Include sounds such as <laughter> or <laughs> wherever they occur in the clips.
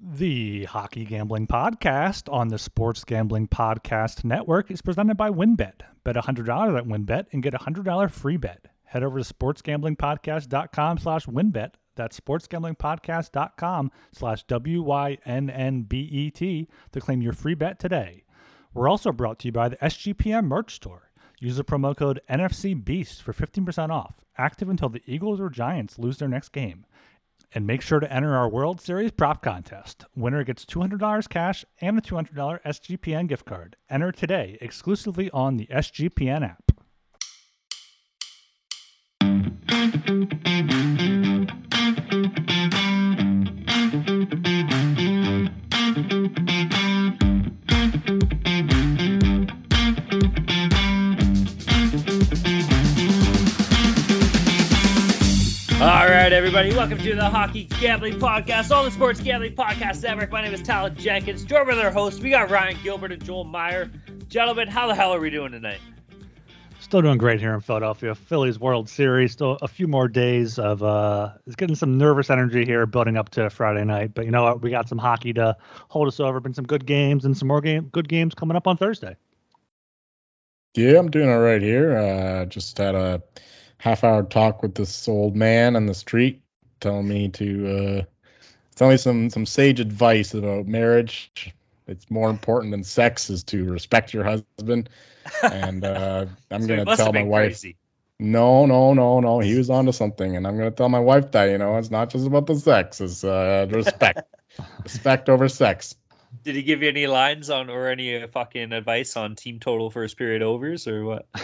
The Hockey Gambling Podcast on the Sports Gambling Podcast Network is presented by WynnBET. Bet $100 at WynnBET and get a $100 free bet. Head over to sportsgamblingpodcast.com slash wynnbet. That's sportsgamblingpodcast.com slash W-Y-N-N-B-E-T to claim your free bet today. We're also brought to you by the SGPN merch store. Use the promo code NFCBEAST for 15% off. Active until the Eagles or Giants lose their next game. And make sure to enter our World Series prop contest. Winner gets $200 cash and a $200 SGPN gift card. Enter today exclusively on the SGPN app. Right, everybody, welcome to the Hockey Gambling Podcast, all the Sports Gambling Podcast Network. My name is Tyler Jenkins. Joined with our hosts, we got Ryan Gilbert and Joel Meyer. Gentlemen, how the hell are we doing tonight? Still doing great here in Philadelphia. Phillies World Series. Still a few more days of uh, it's getting some nervous energy here, building up to Friday night. But you know what? We got some hockey to hold us over. Been some good games and some more game good games coming up on Thursday. Yeah, I'm doing all right here. Uh, just had a half hour talk with this old man on the street telling me to uh telling me some some sage advice about marriage it's more important than sex is to respect your husband and uh <laughs> i'm So gonna tell my wife crazy. no no no no he was onto something and i'm gonna tell my wife that you know it's not just about the sex it's uh respect <laughs> respect over sex Did he give you any lines on or any uh, fucking advice on team total first period overs or what? <laughs>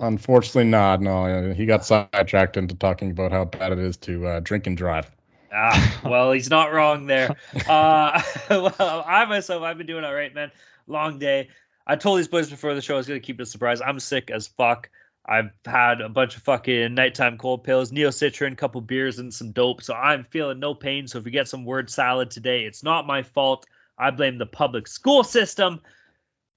unfortunately not no he got sidetracked into talking about how bad it is to uh, drink and drive Ah, well, he's not wrong there. <laughs> Uh, <laughs> well, I myself, I've been doing all right, man. Long day. I told these boys before the show I was gonna keep it a surprise. I'm sick as fuck. I've had a bunch of fucking nighttime cold pills, Neo Citran, a couple beers, and some dope. So I'm feeling no pain. So if we get some word salad today, it's not my fault. I blame the public school system.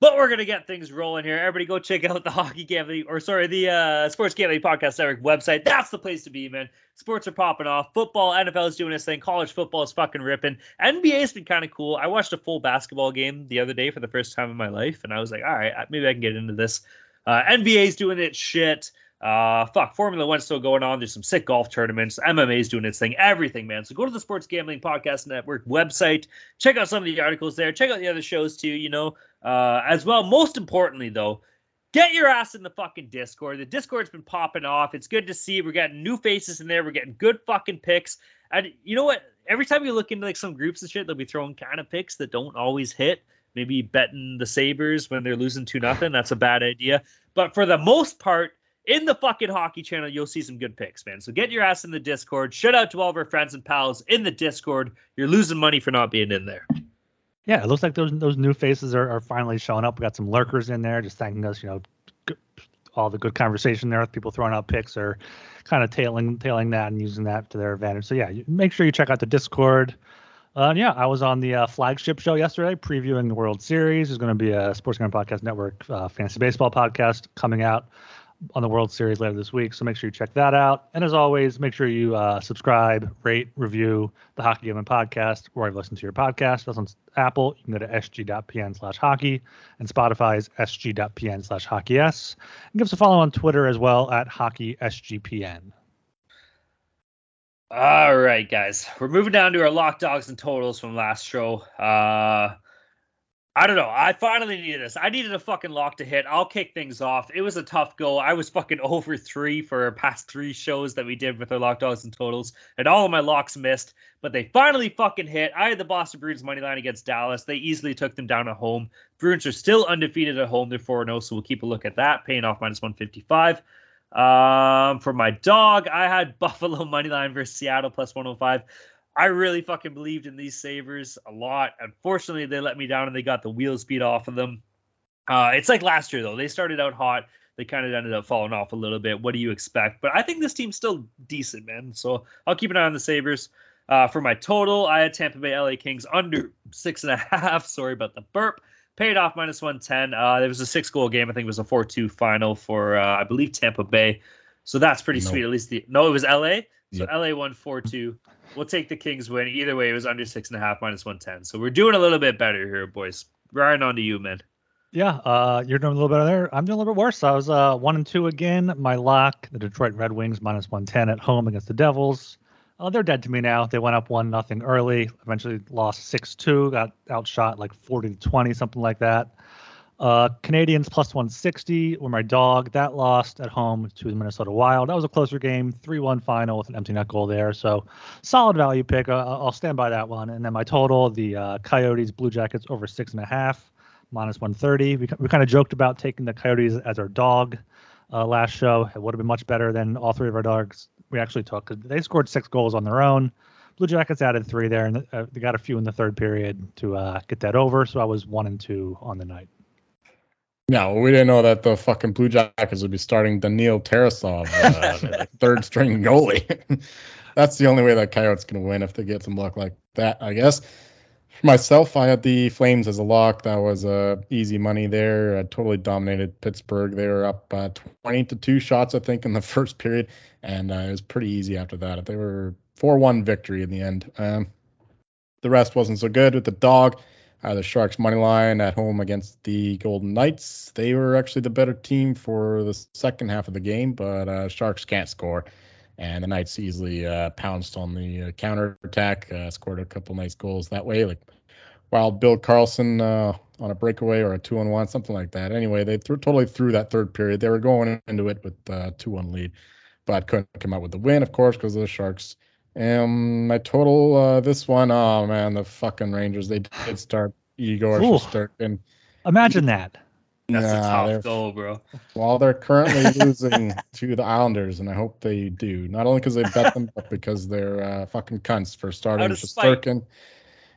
But we're gonna get things rolling here. Everybody, go check out the hockey gambling, or sorry, the uh, sports gambling podcast network website. That's the place to be, man. Sports are popping off. Football, NFL is doing its thing. College football is fucking ripping. NBA's been kind of cool. I watched a full basketball game the other day for the first time in my life, and I was like, all right, maybe I can get into this. Uh, NBA's doing its shit. Uh, fuck, Formula One's still going on. There's some sick golf tournaments. MMA's doing its thing. Everything, man. So go to the Sports Gambling Podcast Network website. Check out some of the articles there. Check out the other shows too. You know, uh, as well. Most importantly, though, get your ass in the fucking Discord. The Discord's been popping off. It's good to see. We're getting new faces in there. We're getting good fucking picks. And you know what? Every time you look into like some groups and shit, they'll be throwing kind of picks that don't always hit. Maybe betting the Sabres when they're losing two nothing. That's a bad idea. But for the most part, in the fucking hockey channel, you'll see some good picks, man. So get your ass in the Discord. Shout out to all of our friends and pals in the Discord. You're losing money for not being in there. Yeah, it looks like those those new faces are, are finally showing up. We got some lurkers in there, just thanking us. You know, all the good conversation there with people throwing out picks or kind of tailing tailing that and using that to their advantage. So yeah, make sure you check out the Discord. Uh, yeah, I was on the uh, flagship show yesterday previewing the World Series. There's going to be a Sports Podcast Network uh, fantasy baseball podcast coming out on the World Series later this week. So make sure you check that out. And as always, make sure you uh, subscribe, rate, review the Hockey Gambling Podcast wherever you listen to your podcast. That's on Apple. You can go to sg.pn slash hockey and Spotify is sg.pn slash hockey s. And give us a follow on Twitter as well at hockey sgpn. All right, guys. We're moving down to our lock dogs and totals from last show. Uh I don't know. I finally needed this. I needed a fucking lock to hit. I'll kick things off. It was a tough go. I was fucking <laughs> over three for past three shows that we did with our lock dogs and totals, and all of my locks missed. But they finally fucking hit. I had the Boston Bruins money line against Dallas. They easily took them down at home. Bruins are still undefeated at home. They're 4 0, so we'll keep a look at that. Paying off minus 155. Um, for my dog, I had <laughs> Buffalo money line versus Seattle plus 105. I really fucking believed in these Sabres a lot. Unfortunately, they let me down and they got the wheel speed off of them. Uh, it's like last year though. They started out hot. They kind of ended up falling off a little bit. What do you expect? But I think this team's still decent, man. So I'll keep an eye on the Sabres. Uh, for my total, I had Tampa Bay LA Kings under six and a half. <laughs> Sorry about the burp. Paid off minus 110. Uh, there was a six goal game. I think it was a 4 2 final for, uh, I believe, Tampa Bay. So that's pretty No. sweet. At least the no, it was LA. So Yep. LA won four two. We'll take the Kings win. Either way, it was under six and a half minus one ten. So we're doing a little bit better here, boys. Ryan on to you, man. Yeah, uh, you're doing a little better there. I'm doing a little bit worse. I was uh, one and two again. My lock, the Detroit Red Wings minus 110 at home against the Devils. Uh, they're dead to me now. They went up one nothing early. Eventually lost six two. Got outshot like 40 to 20, something like that. Uh, Canadiens plus 160 were my dog. That lost at home to the Minnesota Wild. That was a closer game, 3-1 final with an empty net goal there. So solid value pick. Uh, I'll stand by that one. And then my total, the uh, Coyotes Blue Jackets over six and a half minus 130. We, we kind of joked about taking the Coyotes as our dog uh, last show. It would have been much better than all three of our dogs we actually took because they scored six goals on their own. Blue Jackets added three there, and uh, they got a few in the third period to uh, get that over. So I was one and two on the night. No, we didn't know that the fucking Blue Jackets would be starting Daniil Tarasov, uh, <laughs> third string goalie. <laughs> That's the only way that Coyotes can win if they get some luck like that, I guess. For myself, I had the Flames as a lock. That was uh, easy money there. I totally dominated Pittsburgh. They were up uh, 20 to two shots, I think, in the <laughs> first period, and uh, it was pretty easy after that. They were 4-1 victory in the end. Um, the rest wasn't so good with the dog. Uh, the Sharks money line at home against the Golden Knights. They were actually the better team for the second half of the game, but uh, Sharks can't score. And the Knights easily uh, pounced on the uh, counter attack, uh, scored a couple nice goals that way, like wild Bill Karlsson uh, on a breakaway or a two on one, something like that. Anyway, they threw, totally threw that third period. They were going into it with a two one lead, but couldn't come out with the win, of course, because the Sharks. Um, my total uh, this one, oh man, the fucking Rangers. They did start Igor Ooh. Shesterkin. Imagine that. That's Nah, a they're- tough goal, bro. Well, they're currently <laughs> losing to the Islanders, and I hope they do. Not only because they bet them, but because they're uh, fucking cunts for starting Out of spite. Shesterkin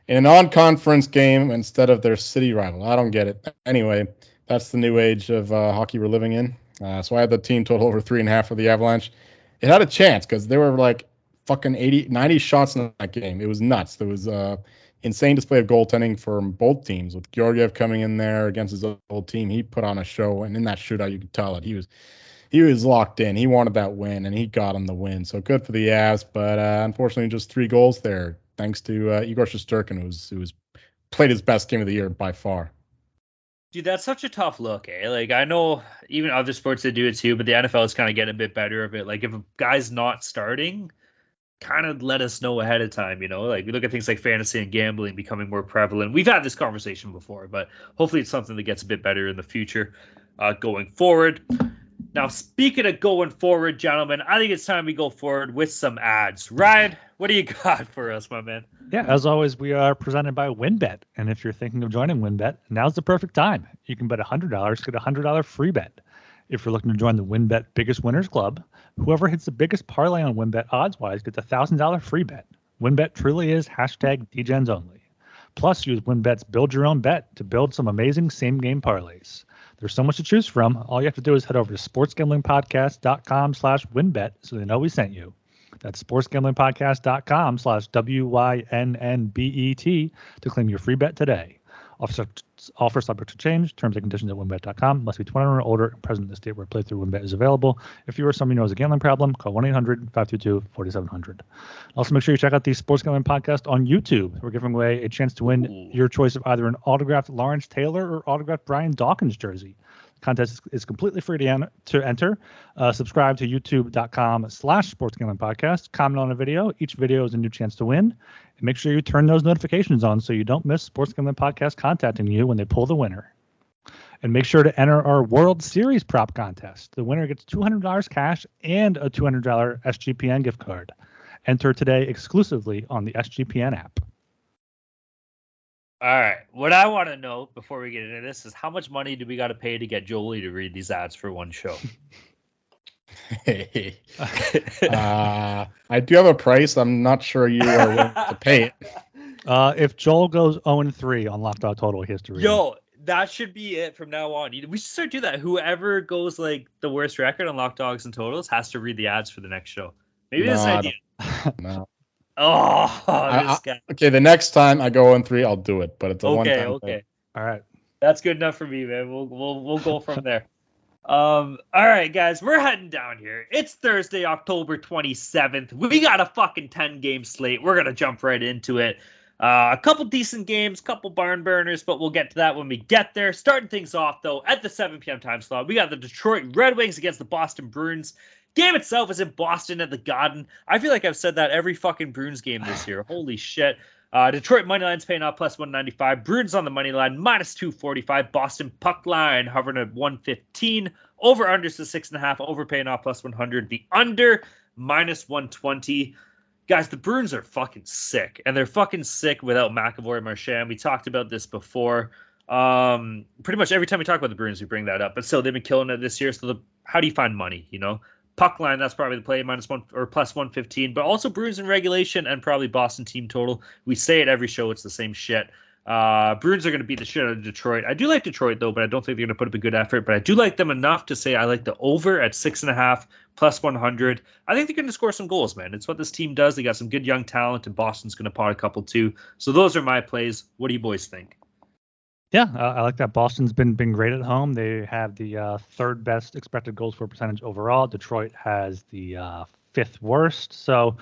in a non-conference game instead of their city rival. I don't get it. Anyway, that's the new age of uh, hockey we're living in. Uh, so I had the team total over three and a half for the Avalanche. It had a chance because they were like fucking 80, 90 shots in that game. It was nuts. There was uh, insane display of goaltending from both teams with Georgiev coming in there against his old team. He put on a show, and in that shootout, you could tell it. He was he was locked in. He wanted that win, and he got him the win. So good for the Avs, but uh, unfortunately, just three goals there, thanks to uh, Igor Shesterkin, who's who's played his best game of the year by far. Dude, that's such a tough look, eh? Like I know even other sports that do it too, but the NFL is kind of getting a bit better of it. Like if a guy's not starting, kind of let us know ahead of time, you know? Like we look at things like fantasy and gambling becoming more prevalent. We've had this conversation before, but hopefully it's something that gets a bit better in the future uh, going forward. Now, speaking of going forward, gentlemen, I think it's time we go forward with some ads. Ryan, what do you <laughs> got for us, my man? Yeah, as always, we are presented by WynnBET. And if you're thinking of joining WynnBET, now's the perfect time. You can bet $100, get a $100 free bet. If you're looking to join the WynnBET Biggest Winners Club, whoever hits the biggest parlay on WynnBET odds wise gets a $1,000 free bet. WynnBET truly is hashtag DGens only. Plus, use WynnBET's Build Your Own Bet to build some amazing same game parlays. There's so much to choose from. All you have to do is head over to sportsgamblingpodcast.com slash wynnbet so they know we sent you. That's sportsgamblingpodcast.com slash W-Y-N-N-B-E-T to claim your free bet today. Offer, offer subject to change. Terms and conditions at wynnbet.com. Must be 21 or older and present in the state where playthrough wynnbet is available. If you or someone you know has a gambling problem, call 1-800-522-4700. Also, make sure you check out the Sports Gambling Podcast on YouTube. We're giving away a chance to win Ooh. your choice of either an autographed Lawrence Taylor or autographed Brian Dawkins jersey. Contest is- completely free to, to enter. Uh, subscribe to youtube.com slash sports gambling podcast. Comment on a video. Each video is a new chance to win. And make sure you turn those notifications on so you don't miss Sports Gambling Podcast contacting you when they pull the winner. And make sure to enter our World Series prop contest. The winner gets $200 cash and a $200 SGPN gift card. Enter today exclusively on the SGPN app. All right. What I want to know before we get into this is how much money do we got to pay to get Jolie to read these ads for one show? <laughs> <laughs> uh, I do have a price. I'm not sure you are willing to pay it. <laughs> Uh, if Joel goes 0 and 3 on Locked Out Total History, Yo, that should be it from now on. We should start doing that. Whoever goes like the worst record on lock dogs and totals has to read the ads for the next show. Maybe that's No, an idea. No. Oh, I- guy. Okay, the next time I go in three, I'll do it. But it's a one Okay, time. okay. all right. That's good enough for me, man. We'll we'll we'll go from there. Um, all right, guys, we're heading down here. It's Thursday, October 27th. We got a fucking 10 game slate. We're gonna jump right into it. Uh, a couple decent games, couple barn burners, but we'll get to that when we get there. Starting things off though, at the 7 p.m. time slot, we got the Detroit Red Wings against the Boston Bruins. Game itself is in Boston at the Garden. I feel like I've said that every fucking Bruins game this year. <sighs> Holy shit. Uh, Detroit money line's paying off plus 195. Bruins on the money line minus 245. Boston puck line hovering at 115. Over unders to six and a half. Over paying off plus 100. The under minus 120. Guys, the Bruins are fucking sick, and they're fucking sick without McAvoy and Marchand. We talked about this before. Um, pretty much every time we talk about the Bruins, we bring that up. But still, they've been killing it this year. So, the, how do you find money? You know, puck line that's probably the play minus one or plus 115 but also bruins in regulation and probably boston team total we say it every show it's the same shit uh, Bruins are going to beat the shit out of Detroit. I do like Detroit though, but I don't think they're going to put up a good effort. But I do like them enough to say I like the over at six and a half plus 100. I think they're going to score some goals, man. It's what this team does. They got some good young talent, and Boston's going to pot a couple too. So those are my plays. What do you boys think? Yeah, uh, I like that. Boston's been been great at home. They have the uh, third best expected goals for percentage overall. Detroit has the uh, fifth worst. So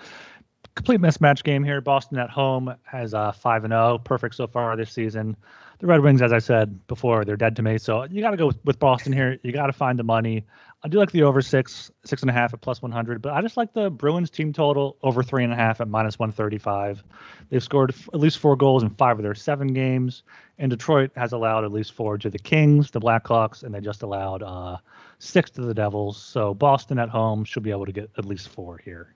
complete mismatch game here. Boston at home has a five and zero, perfect so far this season. The Red Wings, as I said before, they're dead to me. So you got to go with, with Boston here. You got to find the money. I do like the over six, six and a half at plus 100, but I just like the Bruins team total over three and a half at minus 135. They've scored at least four goals in five of their seven games, and Detroit has allowed at least four to the Kings, the Blackhawks, and they just allowed uh, six to the Devils. So Boston at home should be able to get at least four here.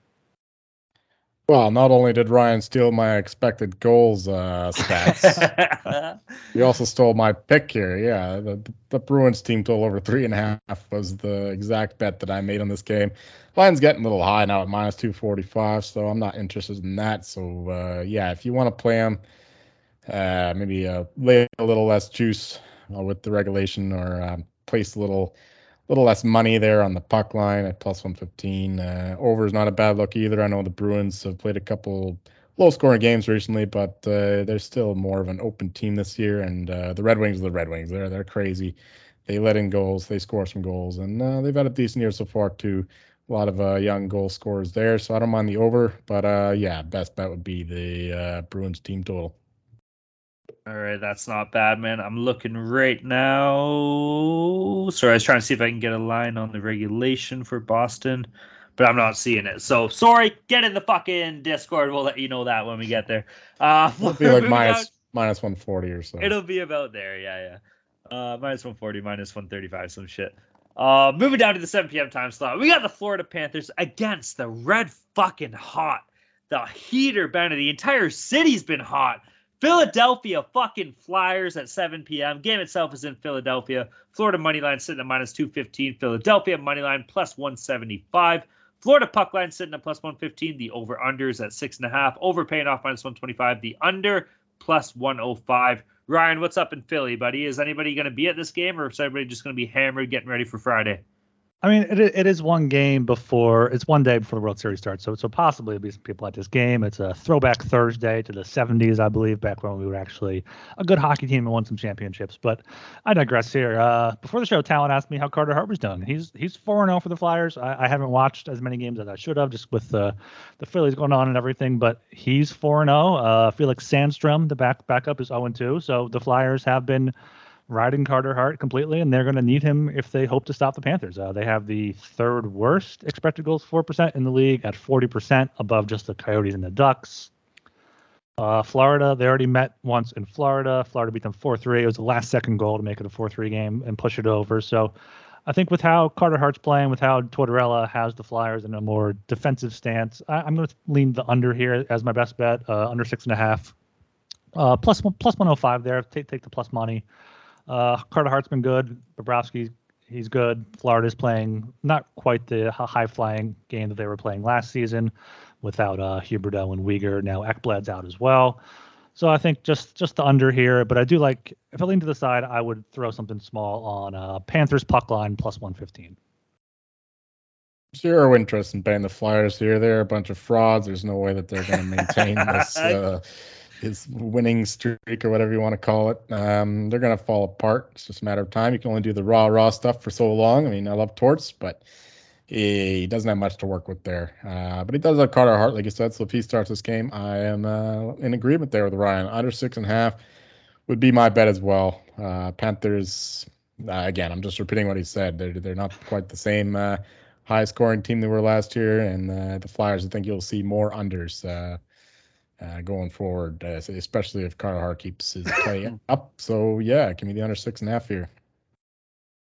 Well, not only did Ryan steal my expected goals uh, stats, <laughs> he also stole my pick here. Yeah, the, the Bruins team total over three and a half was the exact bet that I made on this game. Line's getting a little high now at minus 245, so I'm not interested in that. So, uh, yeah, if you want to play them, uh, maybe uh, lay a little less juice uh, with the regulation or um, place a little – little less money there on the puck line at plus 115. Uh, over is not a bad look either. I know the Bruins have played a couple low scoring games recently, but uh, they're still more of an open team this year. And uh, the Red Wings are the Red Wings. They're they're crazy. They let in goals. They score some goals, and uh, they've had a decent year so far too. A lot of uh, young goal scorers there, so I don't mind the over. But uh, yeah, best bet would be the Bruins team total. All right, that's not bad, man. I'm looking right now. Sorry, I was trying to see if I can get a line on the regulation for Boston, but I'm not seeing it. So sorry. Get in the fucking Discord. We'll let you know that when we get there. Uh, It'll be like <laughs> minus, minus 140 or so. It'll be about there. Yeah, yeah. Uh, minus 140, minus 135, some shit. Uh, moving down to the 7 p.m. time slot, we got the Florida Panthers against the red fucking hot. The heater band of the entire city's been hot. Philadelphia fucking Flyers at 7 p.m. Game itself is in Philadelphia. Florida money line sitting at minus 215. Philadelphia money line plus 175. Florida puck line sitting at plus 115. The over unders at six and a half. Over paying off minus 125. The under plus 105. Ryan, what's up in Philly, buddy? Is anybody going to be at this game, or is everybody just going to be hammered, getting ready for Friday? I mean, it, it is one game before it's one day before the World Series starts, so so possibly there'll be some people at this game. It's a throwback Thursday to the '70s, I believe, back when we were actually a good hockey team and won some championships. But I digress here. Uh, before the show, Talon asked me how Carter Hart's doing. He's he's four zero oh for the Flyers. I, I, haven't watched as many games as I should have, just with the the Phillies going on and everything. But he's four zero. Oh. Uh, Felix Sandstrom, the back backup, is 0 2. So the Flyers have been riding Carter Hart completely, and they're going to need him if they hope to stop the Panthers. Uh, they have the third worst expected goals four percent in the league at 40%, above just the Coyotes and the Ducks. Uh, Florida, they already met once in Florida. Florida beat them 4 3. It was the last second goal to make it a 4 3 game and push it over. So I think with how Carter Hart's playing, with how Tortorella has the Flyers in a more defensive stance, I, am going to lean the under here as my best bet, uh, under six and a half. Uh, plus, plus 105 there. Take, take the plus money. Uh, Carter Hart's been good. Bobrovsky, he's good. Florida's playing not quite the high flying game that they were playing last season without uh, Huberdeau and Weegar. Now Ekblad's out as well. So I think just just the under here, but I do like if I lean to the side, I would throw something small on uh, Panthers puck line plus 115. Zero interest in paying the Flyers here. They're a bunch of frauds. There's no way that they're going to maintain <laughs> this uh, his winning streak or whatever you want to call it. Um, they're gonna fall apart. It's just a matter of time. You can only do the raw raw stuff for so long. I mean, I love Torts, but he doesn't have much to work with there. Uh, but he does have Carter Hart, like you said. So if he starts this game, I am uh, in agreement there with Ryan. Under six and a half would be my bet as well. Uh, Panthers, uh, again, I'm just repeating what he said. They're they're not quite the same uh, high scoring team they were last year, and uh, the Flyers. I think you'll see more unders. Going forward, uh, especially if Carter Hart keeps his <laughs> play up. So yeah, give me the under six and a half here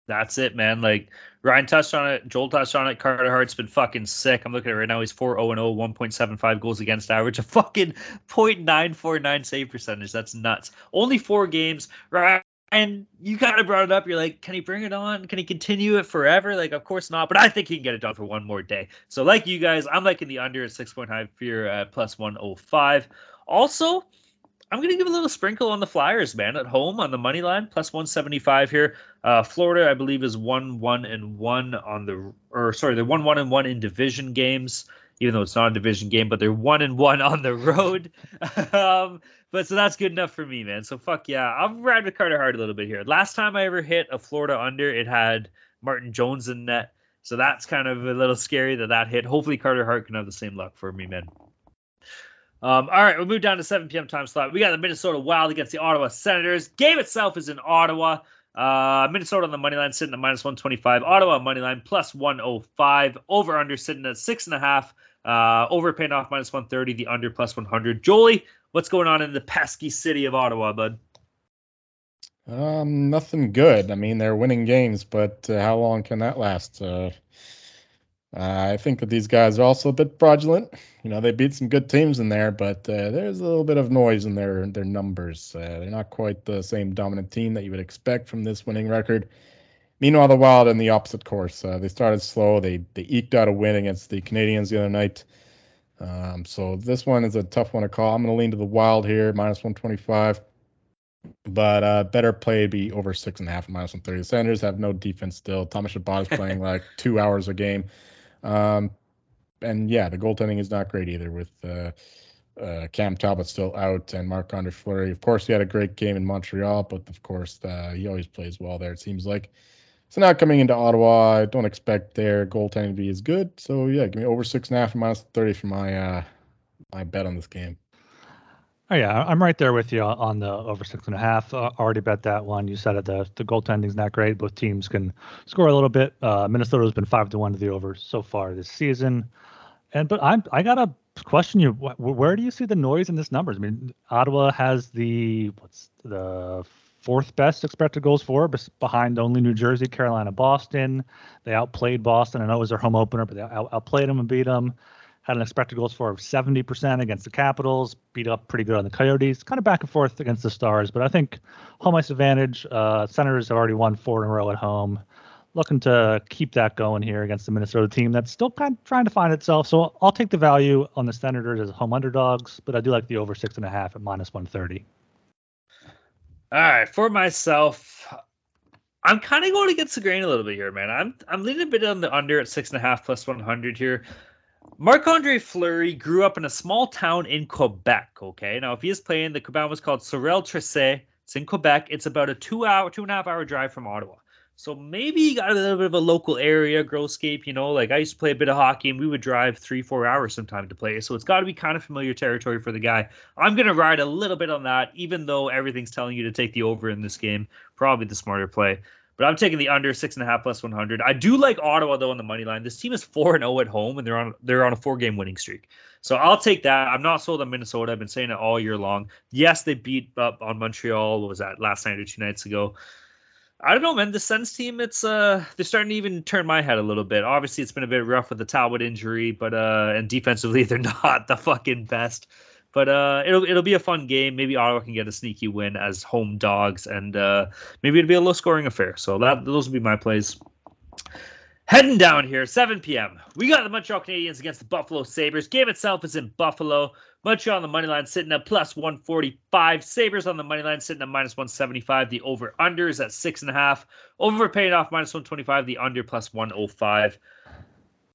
that's it, man. Like Ryan touched on it, Joel touched on it. Carter Hart's been fucking sick. I'm looking at it right now. He's 4 0 0, 1.75 goals against average, a fucking <laughs> 0.949 save percentage. That's nuts. Only four games. Ryan, and you kind of brought it up. You're like, can he bring it on? Can he continue it forever? Like, of course not. But I think he can get it done for one more day. So, like you guys, I'm liking the under at 6.5 for uh, plus 105. Also, I'm going to give a little sprinkle on the Flyers, man, at home on the money line, plus 175 here. Uh, Florida, I believe, is 1 1 and 1 on the, or sorry, they're 1 1 and 1 in division games, even though it's not a division game, but they're 1 and 1 on the road. <laughs> um, but so that's good enough for me, man. So fuck yeah. I'm riding with Carter Hart a little bit here. Last time I ever hit a Florida under, it had Martin Jones in net. So that's kind of a little scary that that hit. Hopefully, Carter Hart can have the same luck for me, man. Um, all right, we'll move down to 7 p.m. time slot. We got the Minnesota Wild against the Ottawa Senators. Game itself is in Ottawa. Uh, Minnesota on the money line sitting at minus 125. Ottawa money line plus 105. Over under sitting at six and a half. Uh, over paying off minus 130. The under plus 100. Jolie, what's going on in the pesky city of Ottawa, bud? Um, nothing good. I mean, they're winning games, but uh, how long can that last? Uh, uh, I think that these guys are also a bit fraudulent. You know, they beat some good teams in there, but uh, there's a little bit of noise in their their numbers. Uh, they're not quite the same dominant team that you would expect from this winning record. Meanwhile, the Wild in the opposite course. Uh, they started slow. They they eked out a win against the Canadiens the other night. Um, so this one is a tough one to call. I'm going to lean to the Wild here, minus 125. But uh, better play be over six and a half, minus 130. The Senators have no defense still. Thomas Chabot is playing <laughs> like two hours a game. Um, and yeah, the goaltending is not great either with uh, uh, Cam Talbot still out and Marc Andre Fleury. Of course, he had a great game in Montreal, but of course, uh, he always plays well there, it seems like. So now coming into Ottawa, I don't expect their goaltending to be as good. So yeah, give me over six and a half minus and 30 for my uh, my bet on this game. Oh yeah, I'm right there with you on the over six and a half. Uh, already bet that one. You said it. The the goaltending's not great. Both teams can score a little bit. Uh, Minnesota's been five to one to the over so far this season. And but I'm I gotta question you. Where do you see the noise in this numbers? I mean, Ottawa has the what's the fourth best expected goals for behind only New Jersey, Carolina, Boston. They outplayed Boston. I know it was their home opener, but they outplayed them and beat them had an expected goals for of 70% against the Capitals, beat up pretty good on the Coyotes, kind of back and forth against the Stars. But I think home ice advantage. Uh, Senators have already won four in a row at home. Looking to keep that going here against the Minnesota team that's still kind of trying to find itself. So I'll take the value on the Senators as home underdogs, but I do like the over six and a half at minus 130. All right, for myself, I'm kind of going against the grain a little bit here, man. I'm I'm leaning a bit on the under at six and a half plus 100 here. Marc Andre Fleury grew up in a small town in Quebec. Okay, now if he is playing, the Quebec was called Sorel Tracy. It's in Quebec. It's about a two hour, two and a half hour drive from Ottawa. So maybe you got a little bit of a local area growscape, you know, like I used to play a bit of hockey and we would drive three, four hours sometime to play. So it's got to be kind of familiar territory for the guy. I'm going to ride a little bit on that, even though everything's telling you to take the over in this game. Probably the smarter play. But I'm taking the under six and a half plus 100. I do like Ottawa though on the money line. This team is four and zero oh at home, and they're on they're on a four game winning streak. So I'll take that. I'm not sold on Minnesota. I've been saying it all year long. Yes, they beat up on Montreal. What was that last night or two nights ago? I don't know, man. The Sens team, it's uh, they're starting to even turn my head a little bit. Obviously, it's been a bit rough with the Talbot injury, but uh, and defensively, <laughs> they're not the fucking best. But uh, it'll it'll be a fun game. Maybe Ottawa can get a sneaky win as home dogs, and uh, maybe it'll be a low scoring affair. So that those will be my plays. Heading down here, 7 p.m. We got the Montreal Canadiens against the Buffalo Sabres. Game itself is in Buffalo. Montreal on the money line sitting at plus 145. Sabres on the money line sitting at minus 175. The over under is at six and a half. Over paying off minus 125. The under plus 105.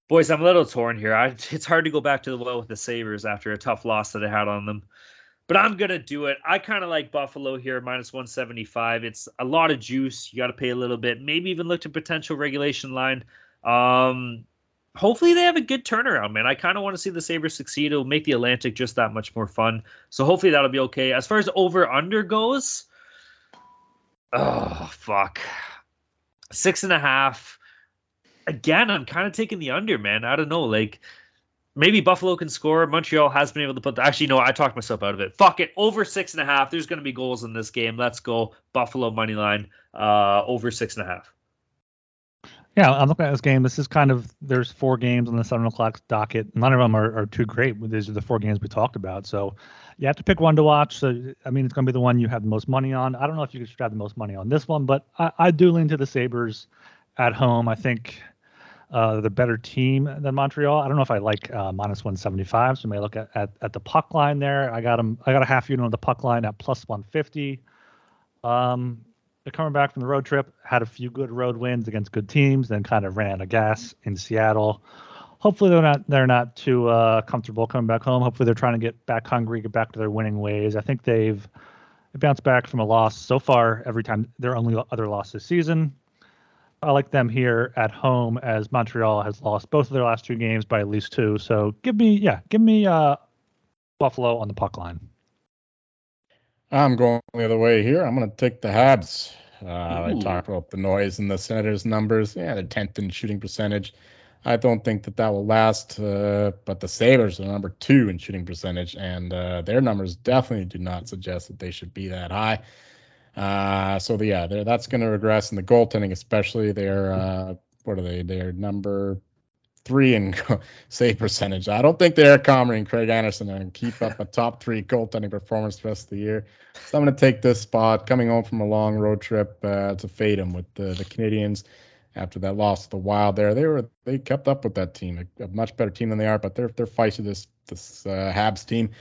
Boys, I'm a little torn here. I, it's hard to go back to the well with the Sabres after a tough loss that I had on them. but I'm gonna do it. I kind of like Buffalo here, minus 175. It's a lot of juice. You got to pay a little bit. Maybe even look to potential regulation line. Um, hopefully they have a good turnaround, man. I kind of want to see the Sabres succeed. It'll make the Atlantic just that much more fun. So hopefully that'll be okay. As far as over under goes, oh fuck, six and a half. Again, I'm kind of taking the under, man. I don't know, like maybe Buffalo can score. Montreal has been able to put. The, actually, no, I talked myself out of it. Fuck it, over six and a half. There's going to be goals in this game. Let's go Buffalo money line uh, over six and a half. Yeah, I'm looking at this game. This is kind of there's four games on the seven o'clock docket. None of them are, are too great. These are the four games we talked about. So you have to pick one to watch. So I mean, it's going to be the one you have the most money on. I don't know if you should have the most money on this one, but I, I do lean to the Sabres at home. I think uh, they're the better team than Montreal. I don't know if I like uh, minus 175, so I may look at, at, at the puck line there. I got them. I got a half unit on the puck line at plus 150. Um, they're coming back from the road trip, had a few good road wins against good teams, then kind of ran of gas in Seattle. Hopefully they're not they're not too uh, comfortable coming back home. Hopefully they're trying to get back hungry, get back to their winning ways. I think they've bounced back from a loss so far every time their only other loss this season. I like them here at home as Montreal has lost both of their last two games by at least two. So give me, yeah, give me uh, Buffalo on the puck line. I'm going the other way here. I'm going to take the Habs. Uh, I talked about the noise and the Senators' numbers. Yeah, they're 10th in shooting percentage. I don't think that that will last. Uh, but the Sabres are number two in shooting percentage, and uh, their numbers definitely do not suggest that they should be that high. Uh, so the, yeah, that's going to regress in the goaltending, especially. They're uh, what are they? They're number three in <laughs> save percentage. I don't think the Eric Comrie and Craig Anderson are going to keep up a top three goaltending performance the rest of the year. So I'm going to take this spot, coming home from a long road trip uh, to fade them with the, the Canadiens after that loss to the Wild. There, they were they kept up with that team, a, a much better team than they are, but they're they're feisty this this uh, Habs team.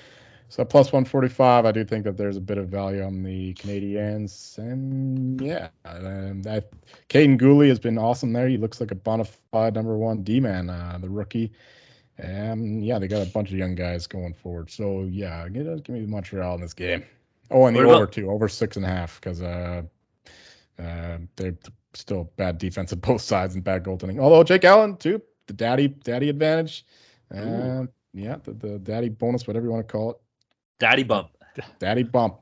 So plus 145, I do think that there's a bit of value on the Canadiens, and yeah, and that Kaiden Guhle has been awesome there. He looks like a bona fide number one D man, uh, the rookie. And yeah, they got a bunch of young guys going forward. So yeah, give, give me Montreal in this game. Oh, and the over too, over six and a half, because uh, uh, they're still bad defense on <laughs> both sides and bad goaltending. Although Jake Allen too, the daddy daddy advantage. Uh, yeah, the, the daddy bonus, whatever you want to call it. Daddy bump. Daddy bump.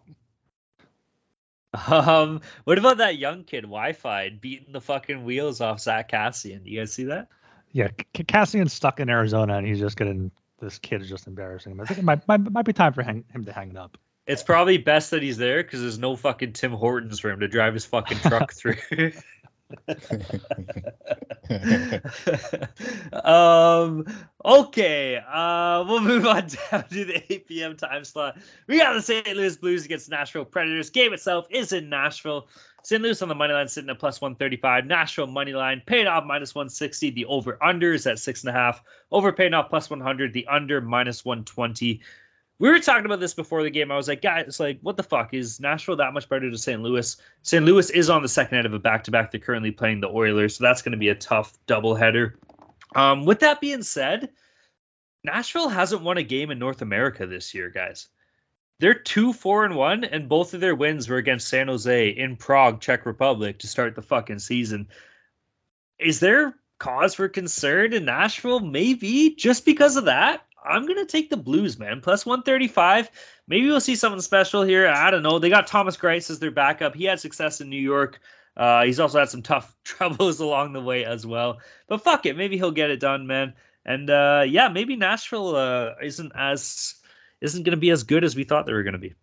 Um, what about that young kid Wi-Fi beating the fucking wheels off Zack Kassian? Do you guys see that? Yeah, Cassian's stuck in Arizona, and he's just getting this kid is just embarrassing him. I think it might might, might be time for hang, him to hang it up. It's probably best that he's there because there's no fucking Tim Hortons for him to drive his fucking truck <laughs> through. <laughs> <laughs> um okay uh we'll move on <laughs> down to the 8 p.m time slot. We got the st louis blues against nashville predators. Game itself is in nashville. St louis on the money line sitting at plus 135 nashville money line paid off minus 160 the over under is at six and a half. Over paying off plus 100 the under minus 120 we were talking about this before the game. I was like, guys, like, what the fuck is Nashville that much better to St. Louis? St. Louis is on the second end of a back to back. They're currently playing the Oilers, so that's going to be a tough doubleheader. Um, with that being said, Nashville hasn't won a game in North America this year, guys. They're two, four, and one, and both of their wins were against San Jose in Prague, Czech Republic, to start the fucking season. Is there cause for concern in Nashville? Maybe just because of that. I'm gonna take the Blues, man. Plus 135. Maybe we'll see something special here. I don't know. They got Thomas Greiss as their backup. He had success in New York. Uh, he's also had some tough <laughs> troubles along the way as well. But fuck it, maybe he'll get it done, man. And uh, yeah, maybe Nashville uh, isn't as isn't going to be as good as we thought they were going to be.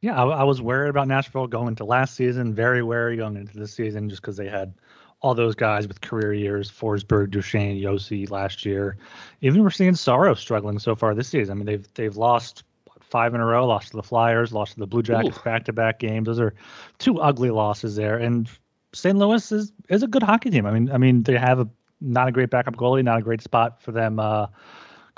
Yeah, I, I, was worried about Nashville going into last season. Very wary going into this season, just because they had all those guys with career years, Forsberg, Duchene, Josi last year. Even we're seeing Saros struggling so far this season. I mean, they've they've lost five in a row, lost to the Flyers, lost to the Blue Jackets back to back games. Those are two ugly losses there. And St. Louis is is a good hockey team. I mean, I mean they have a not a great backup goalie, not a great spot for them uh,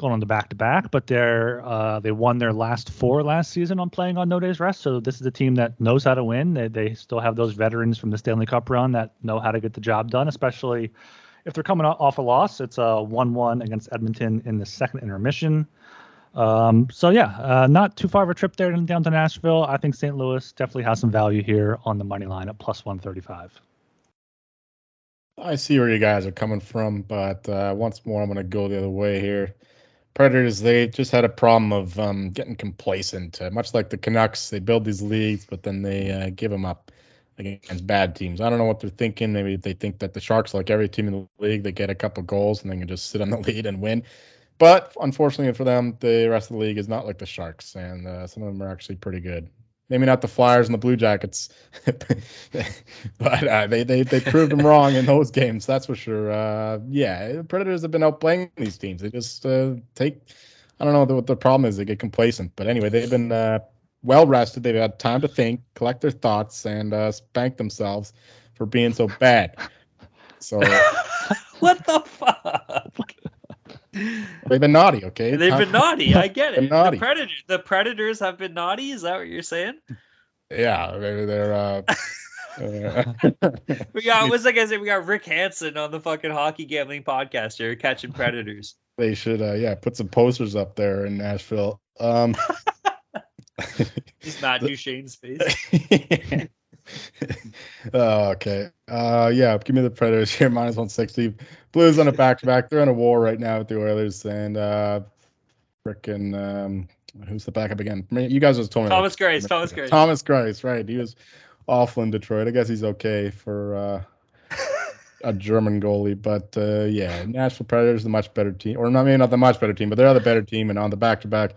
going on the back to back, but they're uh, they won their last four last season on playing on no days rest. So this is a team that knows how to win. They, they still have those veterans from the Stanley Cup run that know how to get the job done, especially if they're coming off a loss. It's a one-one against Edmonton in the second intermission. Um, so yeah, uh, not too far of a trip there down to Nashville. I think St. Louis definitely has some value here on the money line at plus 135. I see where you guys are coming from, but uh, once more, I'm going to go the other way here. Predators, they just had a problem of um, getting complacent, uh, much like the Canucks. They build these leagues, but then they uh, give them up against bad teams. I don't know what they're thinking. Maybe they think that the Sharks, like every team in the league, they get a couple goals and they can just sit on the <laughs> lead and win. But unfortunately for them, the rest of the league is not like the Sharks, and uh, some of them are actually pretty good. Maybe not the Flyers and the Blue Jackets, <laughs> but uh, they, they they proved them wrong in those games. That's for sure. Uh, yeah, Predators have been outplaying these teams. They just uh, take. I don't know what the problem is. They get complacent. But anyway, they've been uh, well rested. They've had time to think, collect their thoughts, and uh, spank themselves for being so bad. So. <laughs> what the fuck? They've been naughty, okay? They've been naughty. I get <laughs> it. naughty. The predators, the predators have been naughty. Is that what you're saying? Yeah, maybe they're. Uh, <laughs> we got <laughs> what's like I say? We got Rick Hansen on the fucking hockey gambling podcast here, catching predators. They should, uh, yeah, put some posters up there in Nashville. Um, Just Matt Duchene's face. <laughs> oh, okay. Uh, yeah, give me the Predators here, <laughs> minus 160. Blues on a back to back. They're in a war right now with the Oilers, and uh, freaking um, who's the backup again? You guys just told me. Thomas Greiss. Thomas Greiss. Thomas Greiss, right? He was awful in Detroit. I guess he's okay for uh, a German goalie, but uh, yeah, Nashville Predators the much better team, or not maybe not the much better team, but they're the better team, and on the back to back,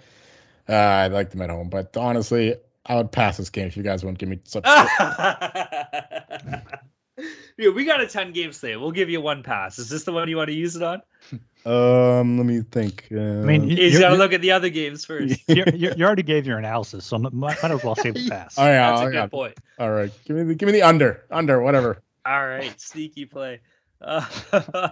I like them at home. But honestly, I would pass this game if you guys wouldn't give me such. <laughs> yeah, <laughs> we got a 10 game slate. We'll give you one pass. Is this the one you want to use it on? <laughs> Um, let me think. Uh, I mean, you, you got to look at the other games first. you, you, already gave your analysis, so might, might as well save the pass. Oh yeah, that's oh, a good yeah. point. All right, give me the give me the under, under, whatever. All right, sneaky play. Uh, <laughs>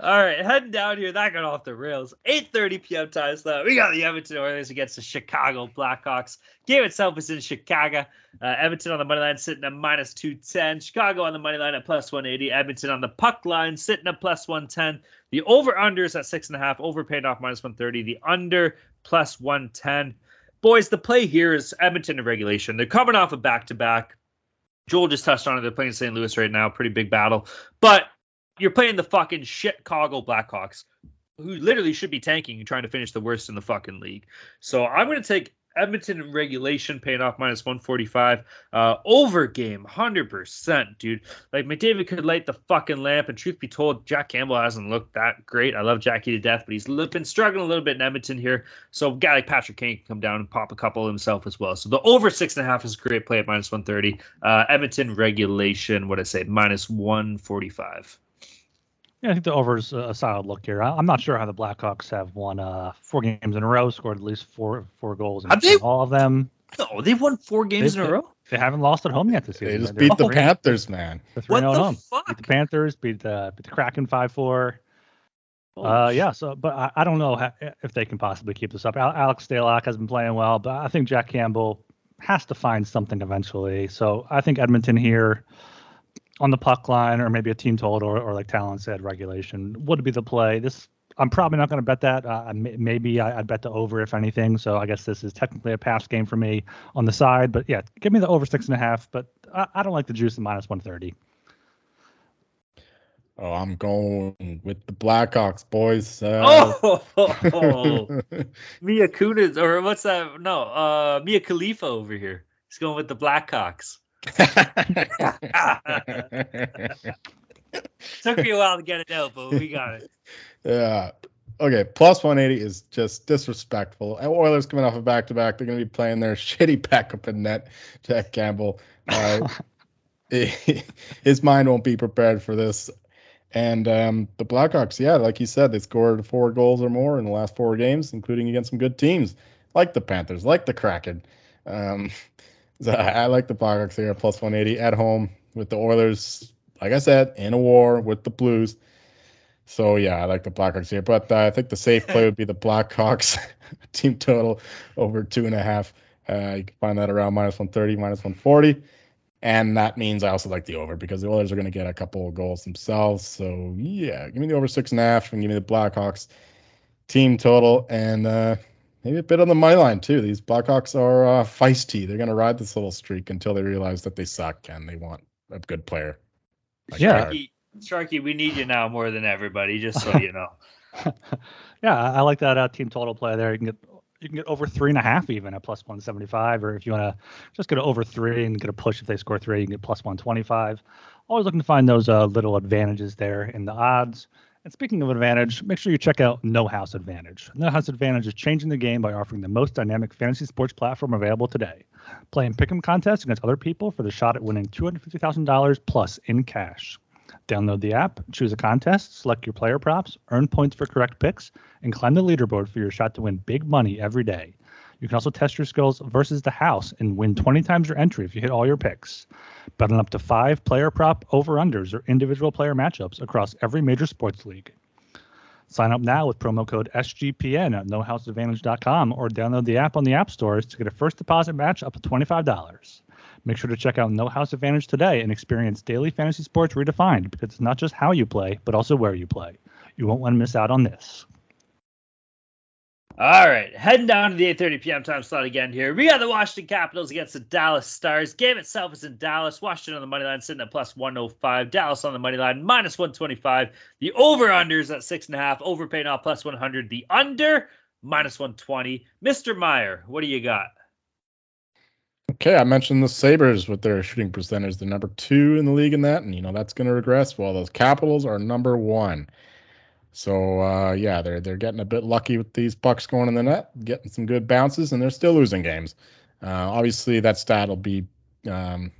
all right, heading down here. That got off the rails. 8:30 p.m. time slot. We got the Edmonton Oilers against the Chicago Blackhawks. Game itself is in Chicago. Uh, Edmonton on the money line sitting at minus 210. Chicago on the money line at plus 180. Edmonton on the puck line sitting at plus 110. The over unders at six and a half. Over paid off minus 130. The under plus 110. Boys, the play here is Edmonton in regulation. They're coming off a back to back. Joel just touched on it. They're playing St. Louis right now. Pretty big battle. But you're playing the fucking Chicago Blackhawks, who literally should be tanking and trying to finish the worst in the fucking league. So I'm going to take Edmonton in regulation, paying off minus 145. Uh, over game, 100%, dude. Like, McDavid could light the fucking lamp. And truth be told, Jack Campbell hasn't looked that great. I love Jackie to death, but he's been struggling a little bit in Edmonton here. So, a guy like Patrick Kane can come down and pop a couple himself as well. So, the over six and a half is a great play at minus 130. Uh, Edmonton regulation, what I say, minus 145. Yeah, I think the over's a solid look here. I'm not sure how the Blackhawks have won uh, four games in a row, scored at least four four goals in, they, all of them. No, they've won four games they, in a row. They haven't lost at home yet this season. They just beat the three- Panthers, man. they're What 3-0 at the home. fuck? Beat the Panthers, beat the beat the Kraken five four. Uh, yeah. So, but I, I don't know how, if they can possibly keep this up. Al- Alex Stalock has been playing well, but I think Jack Campbell has to find something eventually. So I think Edmonton here on the puck line, or maybe a team total, or, or like Talon said, regulation would be the play. This I'm probably not going to bet that. Uh, maybe I, I'd bet the over if anything. So I guess this is technically a pass game for me on the side. But yeah, give me the over six and a half. But I, I don't like the juice in minus 130. Oh, I'm going with the Blackhawks, boys. Uh, Oh, <laughs> <laughs> Mia Kunis, or what's that? No, uh, Mia Khalifa over here. He's going with the Blackhawks. <laughs> Took me a while to get it out, but we got it. yeah. Okay, plus 180 is just disrespectful. And Oilers coming off a back to back, they're going to be playing their <laughs> shitty backup in net, Jack Campbell. Uh, <laughs> his mind won't be prepared for this. And um, the Blackhawks, yeah, like you said, they scored four goals or more in the last four games, including against some good teams like the Panthers, like the Kraken. Um, so I like the Blackhawks here, plus 180 at home with the Oilers, like I said, in a war with the Blues. So yeah, I like the Blackhawks here, but uh, I think the safe play would be the Blackhawks <laughs> team total over two and a half. Uh, you can find that around minus 130, minus 140. And that means I also like the over because the Oilers are going to get a couple of goals themselves. So yeah, give me the over six and a half and give me the Blackhawks team total. And uh, maybe a bit on the money line too. These Blackhawks are uh, feisty. They're going to ride this little streak until they realize that they suck and they want a good player. Like yeah. Sharky, Sharky, we need you now more than everybody, just so <laughs> you know. <laughs> yeah, I like that uh, team total play there. You can get you can get over three and a half even at plus 175, or if you want to just get over three and get a push if they score three, you can get plus 125. Always looking to find those uh, little advantages there in the odds. And speaking of advantage, make sure you check out No House Advantage. No House Advantage is changing the game by offering the most dynamic fantasy sports platform available today. Play in pick'em contests against other people for the shot at winning $250,000 plus in cash. Download the app, choose a contest, select your player props, earn points for correct picks, and climb the leaderboard for your shot to win big money every day. You can also test your skills versus the house and win 20 times your entry if you hit all your picks. Bet on up to five player prop over unders or individual player matchups across every major sports league. Sign up now with promo code SGPN at nohouseadvantage.com or download the app on the app stores to get a first deposit match up to $25. Make sure to check out No House Advantage today and experience daily fantasy sports redefined because it's not just how you play, but also where you play. You won't want to miss out on this. All right, heading down to the 8:30 p.m. time slot again here. We got the Washington Capitals against the Dallas Stars. Game itself is in Dallas. Washington on the money line sitting at plus 105. Dallas on the money line minus 125. The over unders at six and a half. Overpaying off plus 100. The under minus 120. Mr. Meyer, what do you got? Okay, I mentioned the Sabres with their shooting percentage. They're number two in the league in that, and you know that's going to regress. While those Capitals are number one. So uh, yeah, they're they're getting a bit lucky with these pucks going in the net, getting some good bounces, and they're still losing games. Uh, obviously, that stat will be um,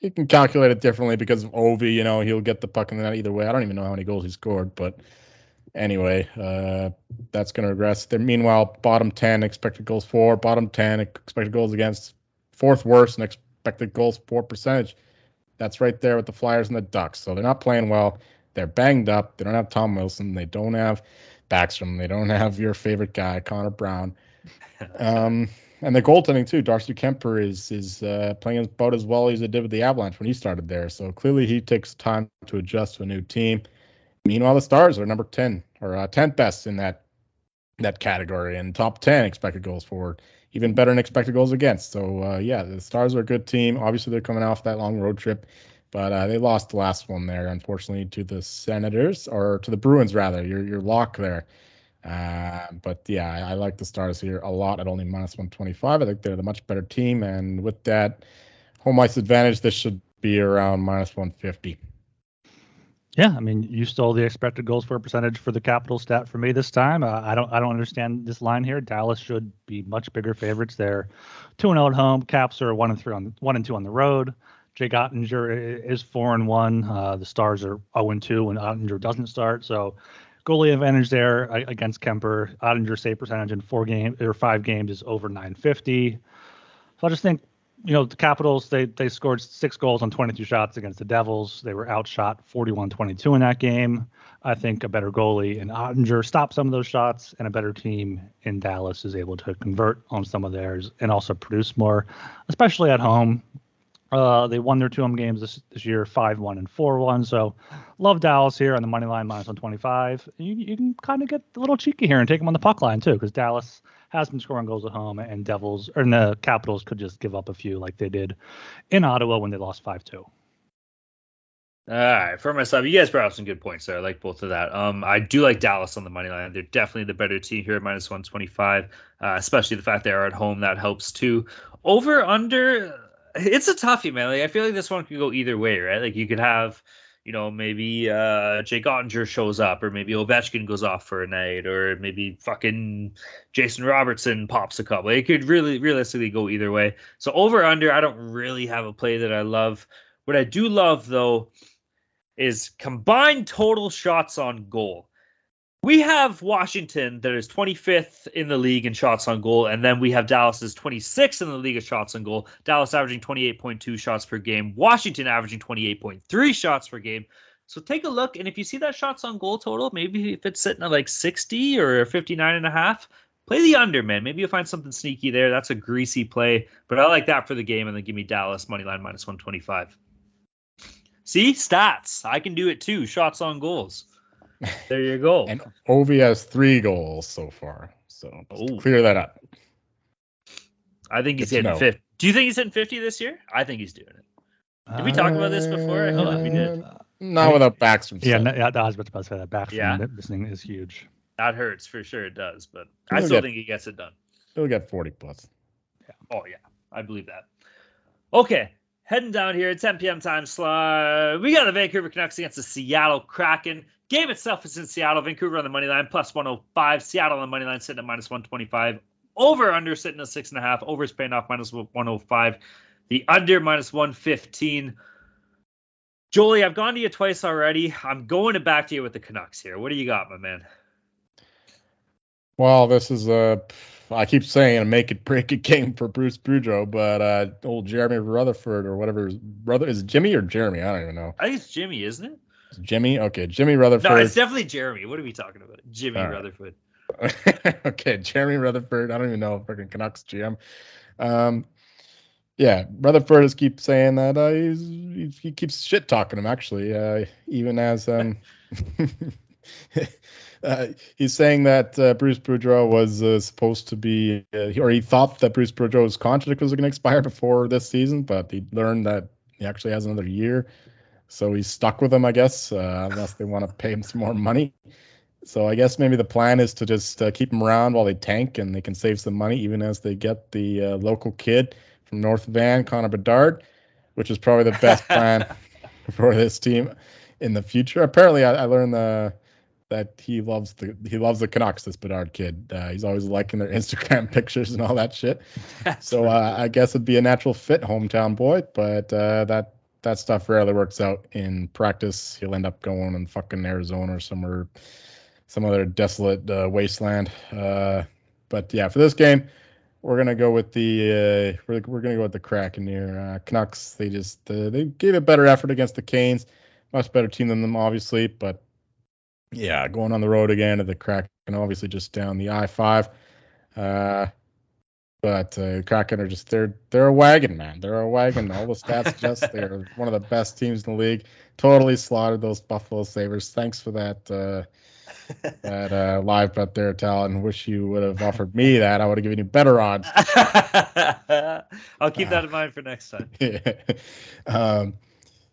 you can calculate it differently because of Ovi. You know, he'll get the puck in the net either way. I don't even know how many goals he scored, but anyway, uh, that's going to regress. Meanwhile bottom ten expected goals for, bottom ten expected goals against, fourth worst in expected goals for percentage. That's right there with the Flyers and the Ducks. So they're not playing well. They're banged up. They don't have Tom Wilson. They don't have Backstrom. They don't <laughs> have your favorite guy, Connor Brown. Um, and the goaltending too. Darcy Kuemper is is uh, playing about as well as he did with the Avalanche when he started there. So clearly he takes time to adjust to a new team. Meanwhile, the Stars are number ten or uh, tenth best in that that category and top ten expected goals for, even better than expected goals against. So uh, yeah, the Stars are a good team. Obviously, they're coming off that long road trip but uh, they lost the last one there, unfortunately, to the Senators or to the Bruins rather. Your your lock there. Uh, but yeah, I, I, like the Stars here a lot at only minus 125. I think they're the much better team, and with that home ice advantage, this should be around minus 150. Yeah, I mean, you stole the expected goals for percentage for the capital stat for me this time. Uh, I don't, I don't understand this line here. Dallas should be much bigger favorites. They're two and zero oh at home. Caps are one and three on one and two on the road. Jake Oettinger is four and one. Uh, the Stars are zero oh and two when Oettinger doesn't start. So goalie advantage there against Kuemper. Oettinger save percentage in four games or five games is over 950. So I just think you know the Capitals they they scored six goals on 22 shots against the Devils. They were outshot 41-22 in that game. I think a better goalie in Oettinger stopped some of those shots, and a better team in Dallas is able to convert on some of theirs and also produce more, especially at home. Uh, they won their two home games this, this year, 5 1 and 4 1. So love Dallas here on the money line, minus 125. You, you can kind of get a little cheeky here and take them on the puck line, too, because Dallas has been scoring goals at home, and Devils, or the Capitals could just give up a few like they did in Ottawa when they lost 5 2. All right, for myself, you guys brought up some good points there. I like both of that. Um, I do like Dallas on the money line. They're definitely the better team here at minus one twenty five. Uh, especially the fact they are at home that helps too. Over under it's a toughie, man. Like I feel like this one could go either way, right? Like you could have, you know, maybe uh Jake Oettinger shows up, or maybe Ovechkin goes off for a night, or maybe fucking Jason Robertson pops a couple. It could really realistically go either way. So over under, I don't really have a play that I love. What I do love though is combined total shots on goal we have Washington that is 25th in the league in shots on goal, and then we have Dallas is 26th in the league of shots on goal. Dallas averaging 28.2 shots per game, Washington averaging 28.3 shots per game. So take a look, and if you see that shots on goal total, maybe if it's sitting at like 60 or 59 and a half, play the under, man. Maybe you'll find something sneaky there. That's a greasy play, but I like that for the game, and then give me Dallas money line minus 125. See stats, I can do it too. Shots on goals. There you go. and Ovi has three goals so far. So Ooh. clear that up. I think he's Good hitting know. 50. Do you think he's hitting 50 this year? I think he's doing it. Did we talk about this before? I feel like we did. Uh, Not without Backstrom. Yeah, stuff. no, yeah, I was about to say that back from Yeah. missing is huge. That hurts for sure. It does, but I He'll still get- think he gets it done. He'll get 40 plus. Oh yeah, I believe that. Okay, heading down here, at 10 p.m. time slot. We got the Vancouver Canucks against the Seattle Kraken. Game itself is in Seattle. Vancouver on the money line plus 105. Seattle on the money line sitting at minus 125. Over under sitting at six and a half. Over is paying off minus 105. The under minus 115. Jolie, I've gone to you twice already. I'm going to back to you with the Canucks here. What do you got, my man? Well, this is a. I keep saying a make it break it game for Bruce Boudreau, but uh, old Jeremy Rutherford or whatever his brother is it Jimmy or Jeremy? I don't even know. I think it's Jimmy, isn't it? Jimmy. Okay, Jimmy Rutherford. No, it's definitely Jeremy. What are we talking about? Jimmy right. Rutherford. <laughs> okay, Jeremy Rutherford. I don't even know if freaking Canucks GM. Um, yeah, Rutherford is keep saying that uh, he's, he, he keeps shit talking him actually, uh, even as um, <laughs> uh, he's saying that uh, Bruce Boudreau was uh, supposed to be, uh, or he thought that Bruce Boudreau's contract was going to expire before this season, but he learned that he actually has another year, so he's stuck with them, I guess, uh, unless they want to pay him some more money. So I guess maybe the plan is to just uh, keep him around while they tank, and they can save some money even as they get the uh, local kid from North Van, Connor Bedard, which is probably the best <laughs> plan for this team in the future. Apparently, I, I learned uh, that he loves the he loves the Canucks. This Bedard kid, uh, he's always liking their <laughs> Instagram pictures and all that shit. <laughs> So uh, I guess it'd be a natural fit, hometown boy. But uh, that that stuff rarely works out in practice. He'll end up going in fucking Arizona or somewhere, some other desolate uh, wasteland. Uh, but yeah, for this game, we're gonna go with the uh, we're, we're gonna go with the Kraken here. Uh, Canucks, they just uh, they gave a better effort against the Canes, much better team than them, obviously. But yeah, going on the road again to the Kraken, obviously just down the I five. But uh, Kraken are just they're they're a wagon, man. They're a wagon. All the stats <laughs> suggest they're one of the best teams in the league. Totally slaughtered those Buffalo Sabres. Thanks for that uh, <laughs> that uh, live bet there, Talon. Wish you would have offered me that. I would have given you better odds. <laughs> I'll keep that in mind for next time. um,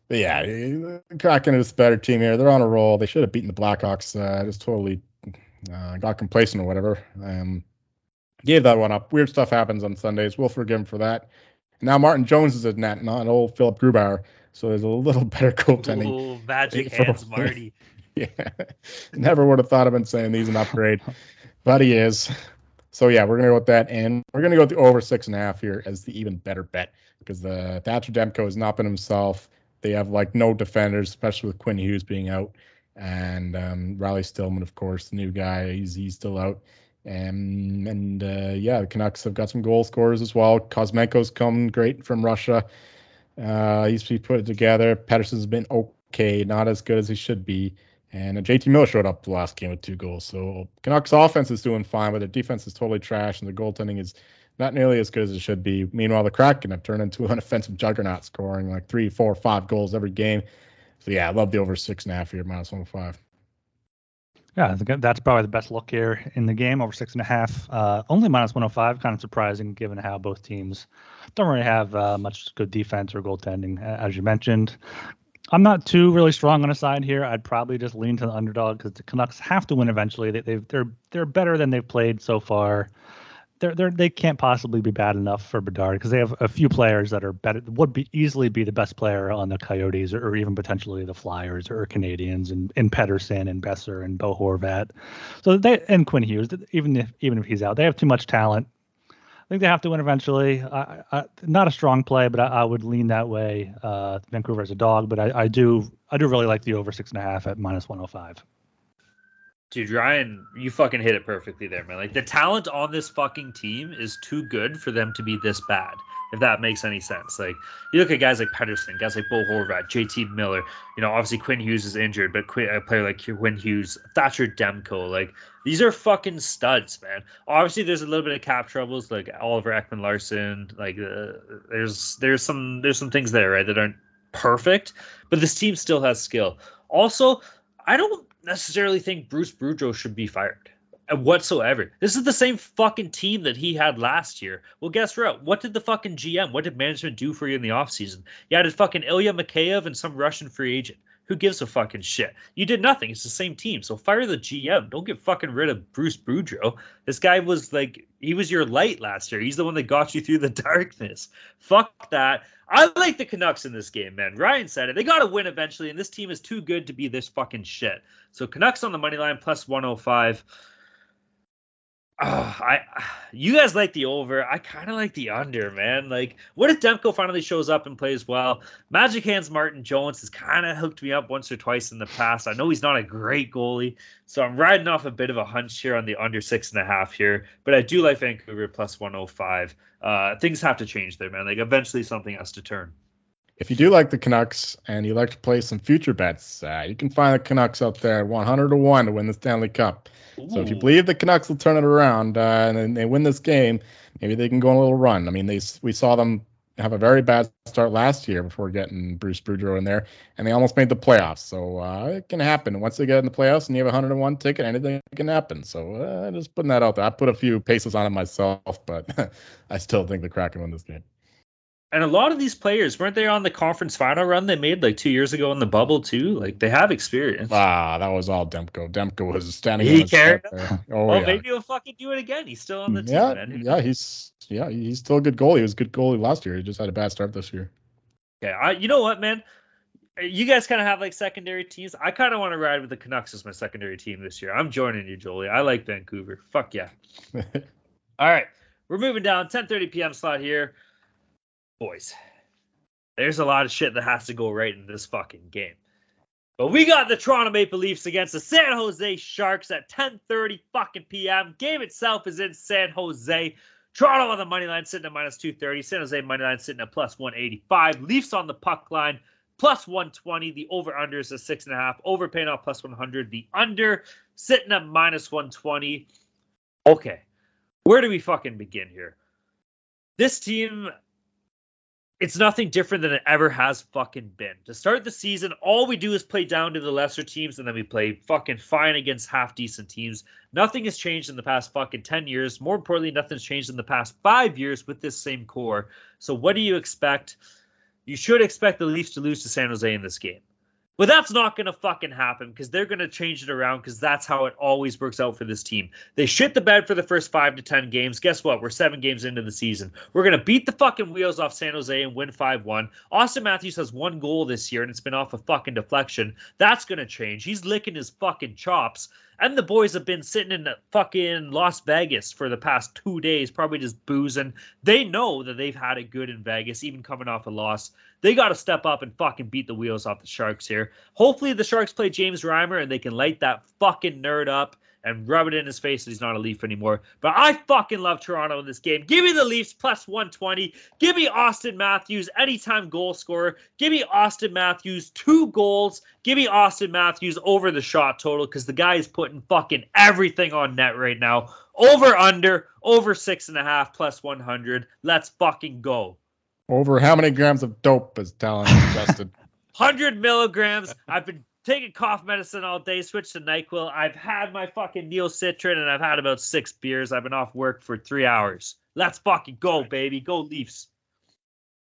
but yeah, Kraken is a better team here. They're on a roll. They should have beaten the Blackhawks. Uh, just totally uh, got complacent or whatever. Um, gave that one up. Weird stuff happens on Sundays. We'll forgive him for that. Now Martin Jones is a net, not old Philipp Grubauer. So there's a little <laughs> better goaltending. Ooh, magic For- hands, Marty. <laughs> Yeah, never would have thought of him saying he's an upgrade, but he is. So yeah, we're gonna go with that, and we're gonna go with the over six and a half here as the even better bet because the Thatcher Demko has not been himself. They have like no defenders, especially with Quinn Hughes being out, and um, Riley Stillman, of course, the new guy, he's he's still out. Um, and uh, yeah, the Canucks have got some goal scorers as well. Kuzmenko's come great from Russia. Uh, he's he's put it together. Pettersson's been okay, not as good as he should be. And uh, JT Miller showed up the last game with two goals. So Canucks offense is doing fine, but their defense is totally trash, and their goaltending is not nearly as good as it should be. Meanwhile, the Kraken have turned into <laughs> an offensive juggernaut, scoring like three, four, five goals every game. So yeah, I love the over six and a half here, minus one five. Yeah, that's probably the best look here in the game, over six and a half. Uh, only minus 105, kind of surprising given how both teams don't really have uh, much good defense or goaltending, as you mentioned. I'm not too really strong on a side here. I'd probably just lean to the underdog because the Canucks have to win eventually. They, they're they're better than they've played so far. They're, they're they can't possibly be bad enough for Bedard because they have a few players that are better would be easily be the best player on the Coyotes or, or even potentially the Flyers or Canadiens and, and Pettersson and Boeser and Bo Horvat. So they and Quinn Hughes even if even if he's out, they have too much talent. I think they have to win eventually. I, I, not a strong play, but I, I would lean that way. Uh, Vancouver as a dog, but I, do I do really like the over six and a half at minus 105. Dude, Ryan, you fucking hit it perfectly there, man. Like the talent on this fucking team is too good for them to be this bad. If that makes any sense. Like you look at guys like Pettersson, guys like Bo Horvat, JT Miller. You know, obviously Quinn Hughes is injured, but a player like Quinn Hughes, Thatcher Demko, like these are fucking studs, man. Obviously, there's a little bit of cap troubles, like Oliver Ekman-Larsson. Like uh, there's there's some there's some things there, right, that aren't perfect, but this team still has skill. Also, I don't necessarily think Bruce Boudreau should be fired. whatsoever. This is the same fucking team that he had last year. Well, guess what? What did the fucking GM, what did management do for you in the offseason? You added fucking Ilya Mikheyev and some Russian free agent. Who gives a fucking shit? You did nothing. It's the same team. So fire the GM. Don't get fucking rid of Bruce Boudreau. This guy was like, he was your light last year. He's the one that got you through the <laughs> darkness. Fuck that. I like the Canucks in this game, man. Ryan said it. They got to win eventually, and this team is too good to be this fucking shit. So Canucks on the money line plus 105 oh, I you guys like the over. I kind of like the under, man. Like, what if Demko finally shows up and plays well? Magic Hands Martin Jones has kind of hooked me up once or twice in the past. I know he's not a great goalie, so I'm riding off a bit of a hunch here on the under six and a half here. But I do like Vancouver plus 105. Uh, things have to change there, man. Like, eventually something has to turn if you do like the Canucks and you like to play some future bets, uh, you can find the Canucks up there 100 to 1 to win the Stanley Cup. Ooh. So if you believe the Canucks will turn it around uh, and they win this game, maybe they can go on a little run. I mean, they we saw them have a very bad start last year before getting Bruce Boudreau in there, and they almost made the playoffs. So uh, it can happen. Once they get in the playoffs and you have a 101 ticket, anything can happen. So uh, just putting that out there. I put a few paces on it myself, but <laughs> I still think the Kraken win this game. And a lot of these players weren't they on the conference final run they made like two years ago in the bubble too? Like they have experience. Ah, that was all Demko. Demko was standing. He cared. Oh, well, yeah. maybe he'll fucking do it again. He's still on the team. Yeah, man. yeah, he's yeah, he's still a good goalie. He was a good goalie last year. He just had a bad start this year. Yeah, I, you know what, man? You guys kind of have like secondary teams. I kind of want to ride with the Canucks as my secondary team this year. I'm joining you, Jolie. I like Vancouver. Fuck yeah. <laughs> all right, we're moving down. 10:30 p.m. slot here boys, there's a lot of shit that has to go right in this fucking game. But we got the Toronto Maple Leafs against the San Jose Sharks at 10:30 fucking p.m. Game itself is in San Jose. Toronto on the money line sitting at minus 230. San Jose money line sitting at plus 185. Leafs on the puck line plus 120. The over under is a six and a half. Over paying off plus 100. The under sitting at minus 120. Okay, where do we fucking begin here? This team it's nothing different than it ever has fucking been. To start the season, all we do is play down to the lesser teams and then we play fucking fine against half decent teams. Nothing has changed in the past fucking 10 years. More importantly, nothing's changed in the past five years with this same core. So, what do you expect? You should expect the Leafs to lose to San Jose in this game. But that's not going to fucking happen because they're going to change it around because that's how it always works out for this team. They shit the bed for the first five to 10 games. Guess what? We're seven games into the season. We're going to beat the fucking wheels off San Jose and win 5 1. Auston Matthews has one goal this year and it's been off a fucking deflection. That's going to change. He's licking his fucking chops. And the boys have been sitting in fucking Las Vegas for the past two days, probably just boozing. They know that they've had it good in Vegas, even coming off a loss. They got to step up and fucking beat the wheels off the Sharks here. Hopefully, the Sharks play James Reimer and they can light that fucking nerd up and rub it in his face that he's not a Leaf anymore. But I fucking love Toronto in this game. Give me the Leafs plus 120. Give me Auston Matthews, anytime goal scorer. Give me Auston Matthews, two goals. Give me Auston Matthews over the shot total because the guy is putting fucking everything on net right now. Over under, over six and a half plus 100. Let's fucking go. Over how many grams of dope is Talon ingested? 100 <laughs> milligrams. I've been taking cough medicine all day, switched to NyQuil. I've had my fucking Neo Citran and I've had about six beers. I've been off work for three hours. Let's fucking go, baby. Go Leafs.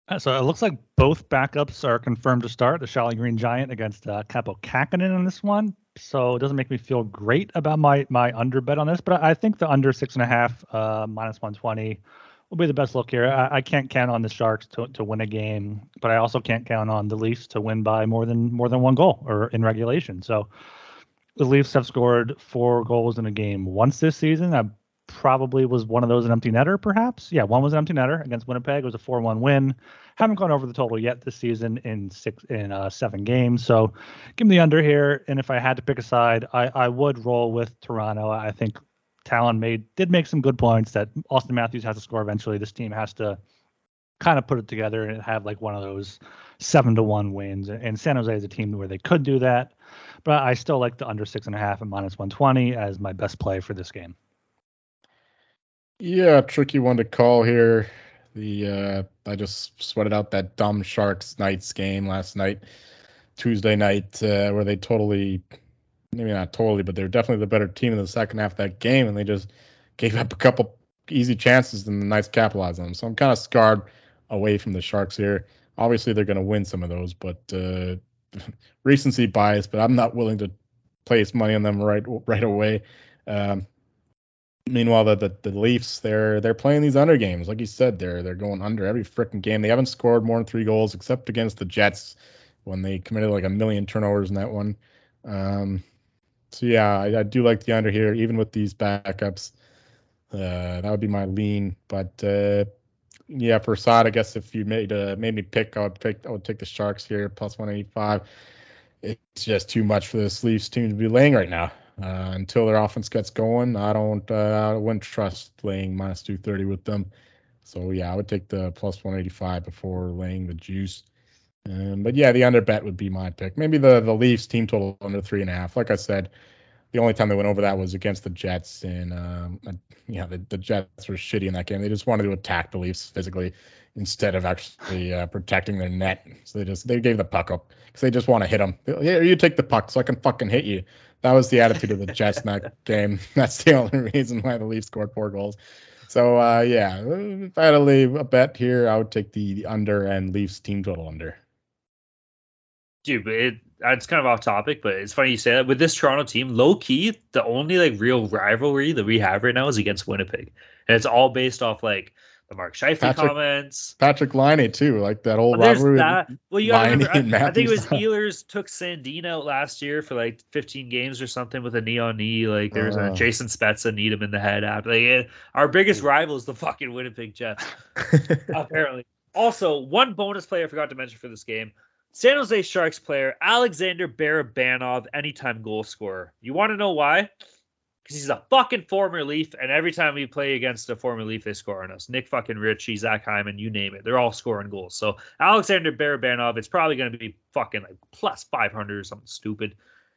Uh, so it looks like both backups are confirmed to start. The Charlie Green Giant against uh, Kaapo Kähkönen in this one. So it doesn't make me feel great about my my under bet on this, but I think the under six and a half uh, minus 120 will be the best look here. I, I, can't count on the Sharks to, to win a game, but I also can't count on the Leafs to win by more than more than one goal or in regulation. So the Leafs have scored four goals in a game once this season. I probably was one of those an empty netter, perhaps. Yeah, one was an empty netter against Winnipeg. It was a four-one win. Haven't gone over the total yet this season in six in uh, seven games. So give me the under here. And if I had to pick a side, I, I would roll with Toronto. I think Talon made did make some good points that Auston Matthews has to score eventually. This team has to kind of put it together and have like one of those seven to one wins. And San Jose is a team where they could do that, but I still like the under six and a half and minus one twenty as my best play for this game. Yeah, tricky one to call here. The uh, I just sweated out that dumb Sharks Knights game last night, Tuesday night, uh, where they totally maybe not totally, but they're definitely the better team in the second half of that game, and they just gave up a couple easy chances and the Knights capitalized on them. So I'm kind of scarred away from the Sharks here. Obviously, they're going to win some of those, but uh, <laughs> recency bias. But I'm not willing to place money on them right right away. Um, meanwhile, the, the, the Leafs they're they're playing these under games, like you said. They're they're going under every freaking game. They haven't scored more than three goals except against the Jets when they committed like a million turnovers in that one. Um, so yeah, I, I, do like the under here, even with these backups. Uh, that would be my lean, but uh, yeah, for Saad, I guess if you made uh, made me pick, I would pick I would take the Sharks here plus 185. It's just too much for the Leafs team to be laying right now. Uh, until their offense gets going, I don't uh, I wouldn't trust laying minus 230 with them. So yeah, I would take the plus 185 before laying the juice. Um, but yeah, the under bet would be my pick. Maybe the the Leafs team total under three and a half. Like I said, the only time they went over that was against the Jets, and um, yeah, the, the Jets were shitty in that game. They just wanted to attack the Leafs physically instead of actually uh, protecting their net. So they just they gave the puck up because they just want to hit them. Yeah, you take the puck so I can fucking hit you. That was the attitude of the Jets in that <laughs> game. That's the only reason why the Leafs scored four goals. So uh, yeah, if I had to leave a bet here, I would take the under and Leafs team total under dude, but it it's kind of off topic, but it's funny you say that. With this Toronto team, low key, the only like real rivalry that we have right now is against Winnipeg, and it's all based off like the Mark Scheifele comments. Patrik Laine too, like that old well, rivalry. That. Well, you gotta remember, I, I, think it was <laughs> Ehlers took Sandin out last year for like 15 games or something with a knee on knee. Like there's uh, a Jason Spezza need him in the head after. Like, our biggest rival is the fucking Winnipeg Jets, <laughs> apparently. Also, one bonus player I forgot to mention for this game. San Jose Sharks player Alexander Barabanov, anytime goal scorer. You want to know why? Because he's a fucking former Leaf, and every time we play against a former Leaf, they score on us. Nick fucking Ritchie, Zach Hyman, you name it. They're all scoring goals. So Alexander Barabanov, it's probably going to be fucking like plus 500 or something stupid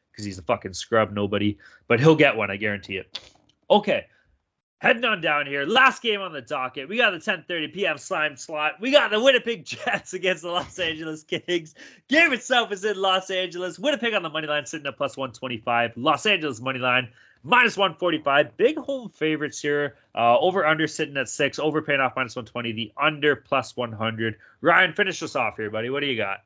because he's a fucking scrub nobody. But he'll get one, I guarantee it. Okay heading on down here. Last game on the docket. We got the 10:30 p.m. slime slot. We got the Winnipeg <laughs> Jets against the Los Angeles Kings. Game itself is in Los Angeles. Winnipeg on the money line sitting at plus 125. Los Angeles money line minus 145. Big home favorites here. Uh, over under sitting at six. Over paying off minus 120. The under plus 100. Ryan, finish us off here, buddy. What do you got?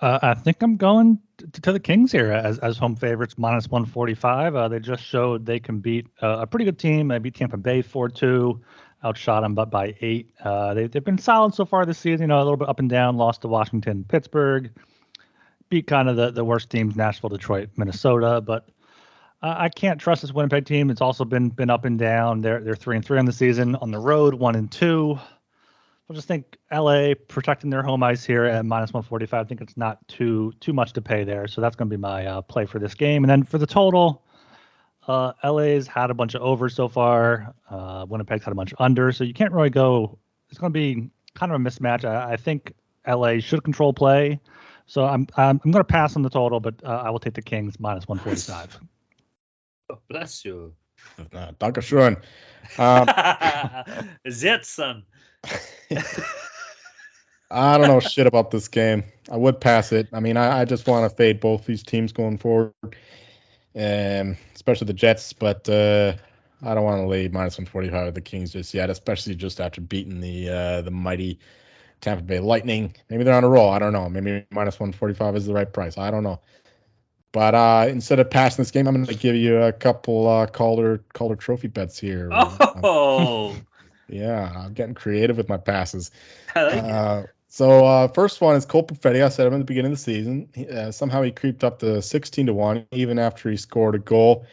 Uh, I think I'm going to, to, the Kings here as, as home favorites, minus 145. Uh, they just showed they can beat uh, a pretty good team. They beat Tampa Bay 4 2, outshot them but by eight. Uh, they, they've been solid so far this season, you know, a little bit up and down, lost to Washington, Pittsburgh, beat kind of the, the worst teams, Nashville, Detroit, Minnesota. But uh, I can't trust this Winnipeg team. It's also been been up and down. They're, they're 3 and 3 on the season, on the road, 1 and 2. I just think LA protecting their home ice here at minus 145. I think it's not too too much to pay there. So that's going to be my uh, play for this game. And then for the total, uh, LA's had a bunch of overs so far. Uh, Winnipeg's had a bunch of unders. So you can't really go. It's going to be kind of a mismatch. I, I think LA should control play. So I'm I'm, I'm going to pass on the total, but uh, I will take the Kings minus 145. bless you. Uh, Dankeschön. Um, <laughs> Zetson. <laughs> I don't know shit about this game. I would pass it. I mean, I, I just want to fade both these teams going forward, um, especially the Jets. But uh, I don't want to lay minus 145 with the Kings just yet, especially just after beating the uh, the mighty Tampa Bay Lightning. Maybe they're on a roll. I don't know. Maybe minus 145 is the right price. I don't know. But uh, instead of passing this game, I'm going to give you a couple uh, Calder Calder Trophy bets here. <laughs> Oh. Yeah, I'm getting creative with my passes. <laughs> Uh, so uh, first one is Cole Perfetti. I said him in the beginning of the season. Uh, somehow he creeped up to 16 to one, even after he scored a goal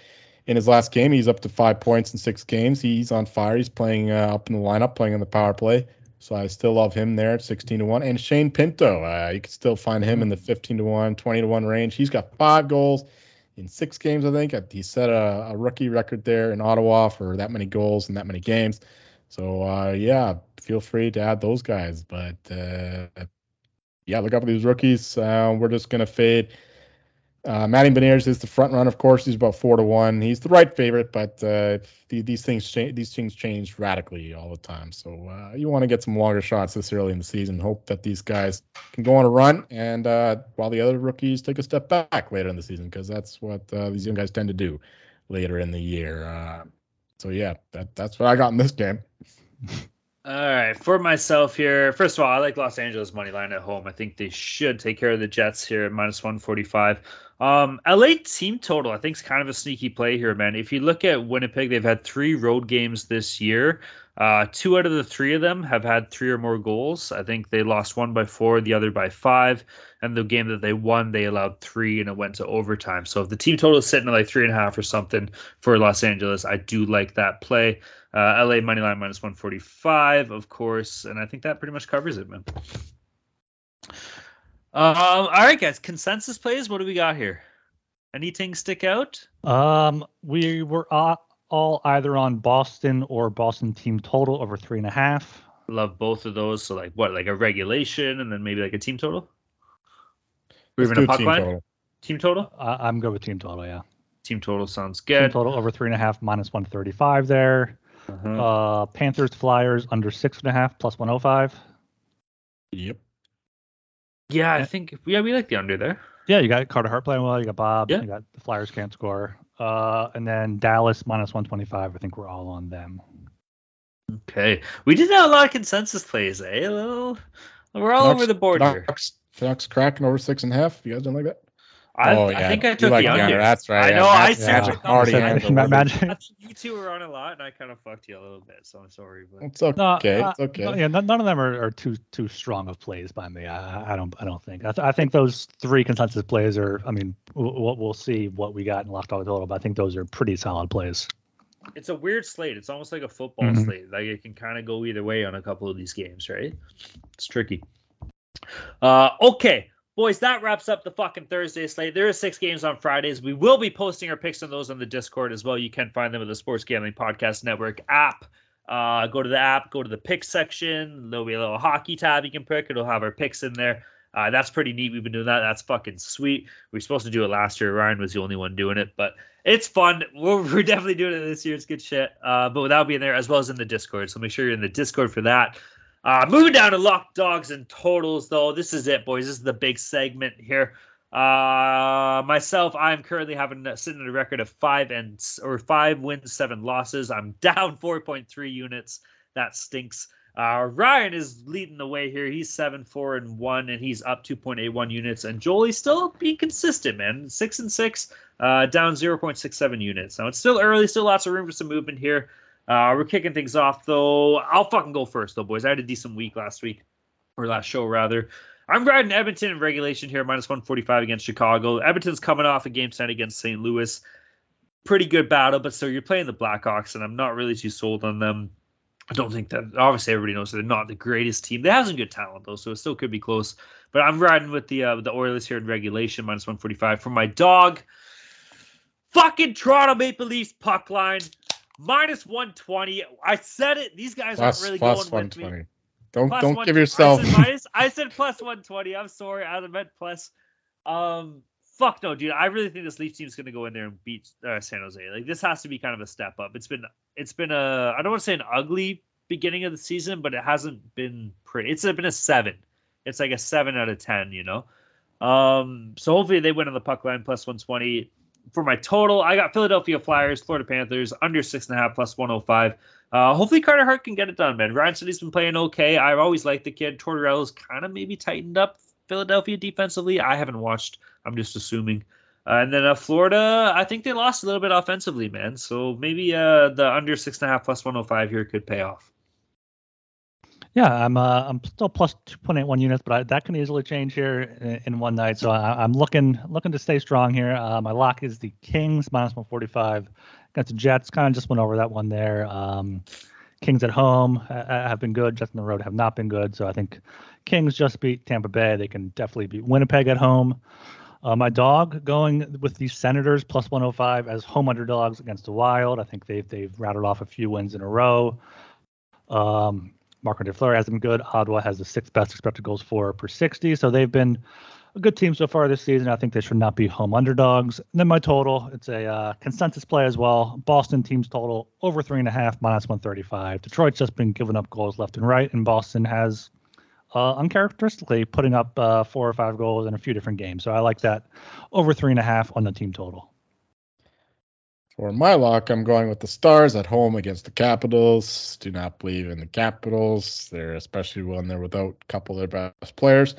in his last game. He's up to five points in six games. He's on fire. He's playing uh, up in the lineup, playing in the power play. So I still love him there at 16 to one. And Shane Pinto, uh, you can still find him in the 15 to one, 20 to one range. He's got five goals in six games, I think. He set a, a rookie record there in Ottawa for that many goals in that many games. So uh, yeah, feel free to add those guys. But uh, yeah, look out for these rookies. Uh, we're just gonna fade Uh, Matty Beniers is the front run, of course. He's about four to one. He's the right favorite, but uh, the, these things change. These things change radically all the time. So uh, you want to get some longer shots this early in the season. Hope that these guys can go on a run, and uh, while the other rookies take a step back later in the season, because that's what uh, these young guys tend to do later in the year. So yeah, that, that's what I got in this game. All right, for myself here, first of all, I like Los Angeles money line at home. I think they should take care of the Jets here at minus 145. Um, LA team total, I think, is kind of a sneaky play here, man. If you look at Winnipeg, they've had three road games this year. Uh, two out of the three of them have had three or more goals. I think they lost one by four, the other by five. And the game that they won, they allowed three and it went to overtime. So if the team total is sitting at like three and a half or something for Los Angeles, I do like that play. Uh, LA money line minus 145, of course, and I think that pretty much covers it, man. Um, all right, guys, consensus plays. What do we got here? Anything stick out? Um, we were all either on Boston or Boston team total over three and a half. Love both of those. So like what, like a regulation, and then maybe like a team total. Or even a puck team line. Total. Team total. Uh, I'm good with team total. Yeah. Team total sounds good. Team total over three and a half minus 135 there. Uh-huh. Uh, Panthers Flyers under six and a half plus 105. Yep. Yeah, I think yeah we like the under there. Yeah, you got Carter Hart playing well. You got Bob. Yeah. You got the Flyers can't score. Uh, and then Dallas minus 125. I think we're all on them. Okay, we did have a lot of consensus plays, eh? A little, we're all over the board Canucks, here. Canucks Kraken over six and a half. You guys don't like that? I, oh, yeah. I think I took like the under. That's right. I know. Yeah, I said yeah. already imagine. You two were on a lot, and I kind of fucked you a little bit, so I'm sorry. But it's okay. No, uh, it's okay. No, yeah, none, of them are, are, too too strong of plays by me. I, I don't I don't think. I, th- I, think those three consensus plays are. I mean, we'll, we'll see what we got in locked dog total, but I think those are pretty solid plays. It's a weird slate. It's almost like a football mm-hmm. slate. Like it can kind of go either way on a couple of these games, right? It's tricky. Uh, okay boys, that wraps up the fucking Thursday slate. There are six games on Fridays. We will be posting our picks on those on the Discord as well. You can find them at the Sports Gambling Podcast Network app. Uh, go to the app, go to the pick section. There'll be a little hockey tab you can pick. It'll have our picks in there. Uh, that's pretty neat. We've been doing that. That's fucking sweet. We were supposed to do it last year. Ryan was the only one doing it, but it's fun. We're, we're definitely doing it this year. It's good shit. Uh, but without being there as well as in the Discord. So make sure you're in the Discord for that. Uh, moving down to lock dogs and totals, though. This is it, boys. This is the big segment here. Uh, myself, I'm currently having sitting at a record of five and or five wins, seven losses. I'm <laughs> down 4.3 units. That stinks. Uh, Ryan is leading the way here. He's seven, four, and one, and he's up 2.81 units. And Jolie's still being consistent, man. Six and six, uh, down 0.67 units. Now it's still early, still lots of room for some movement here. Uh, we're kicking things off though. I'll fucking go first though, boys. I had a decent week last week, or last show rather. I'm riding Edmonton in regulation here, minus 145 against Chicago. Edmonton's coming off a game set against St. Louis. Pretty good battle, but so you're playing the Blackhawks, and I'm not really too sold on them. I don't think that obviously everybody knows they're not the greatest team. They have some good talent though, so it still could be close. But I'm riding with the uh, the Oilers here in regulation, minus 145 for my dog. Fucking Toronto Maple Leafs puck line minus 120. I said it. These guys plus, aren't really going with me. Don't plus don't give yourself. I said, minus, I said plus 120. I'm sorry. I meant plus. Um, fuck no, dude. I really think this Leaf team is going to go in there and beat uh, San Jose. Like this has to be kind of a step up. It's been it's been a I don't want to say an ugly beginning of the season, but it hasn't been pretty. It's been a seven. It's like a seven out of ten. You know. Um, so hopefully they win on the puck line plus 120 for my total, I got Philadelphia Flyers, Florida Panthers under six and a half plus 105. Uh, hopefully Carter Hart can get it done, man. Ryan he's been playing okay. I've always liked the kid. Tortorella's kind of maybe tightened up Philadelphia defensively. I haven't watched. I'm just assuming. Uh, and then uh, Florida, I think they lost a little bit offensively, man. So maybe uh, the under six and a half plus 105 here could pay off. Yeah, I'm uh, I'm still plus 2.81 units, but I, that can easily change here in, in one night. So I, am looking looking to stay strong here. Uh, my lock is the Kings minus 145 against the Jets. Kind of just went over that one there. Um, Kings at home uh, have been good. Jets on the road have not been good. So I think Kings just beat Tampa Bay. They can definitely beat Winnipeg at home. Uh, my dog going with the Senators plus 105 as home underdogs against the Wild. I think they've they've rattled off a few wins in a row. Um, Marco Fleury has been good. Ottawa has the sixth best expected goals for per 60. So they've been a good team so far this season. I think they should not be home underdogs. And then my total, it's a uh, consensus play as well. Boston team's total over three and a half minus 135. Detroit's just been giving up goals left and right, and Boston has uh, uncharacteristically putting up uh, four or five goals in a few different games. So I like that over three and a half on the team total. For my lock, I'm going with the Stars at home against the Capitals. Do not believe in the Capitals. They're especially when they're without a couple of their best players,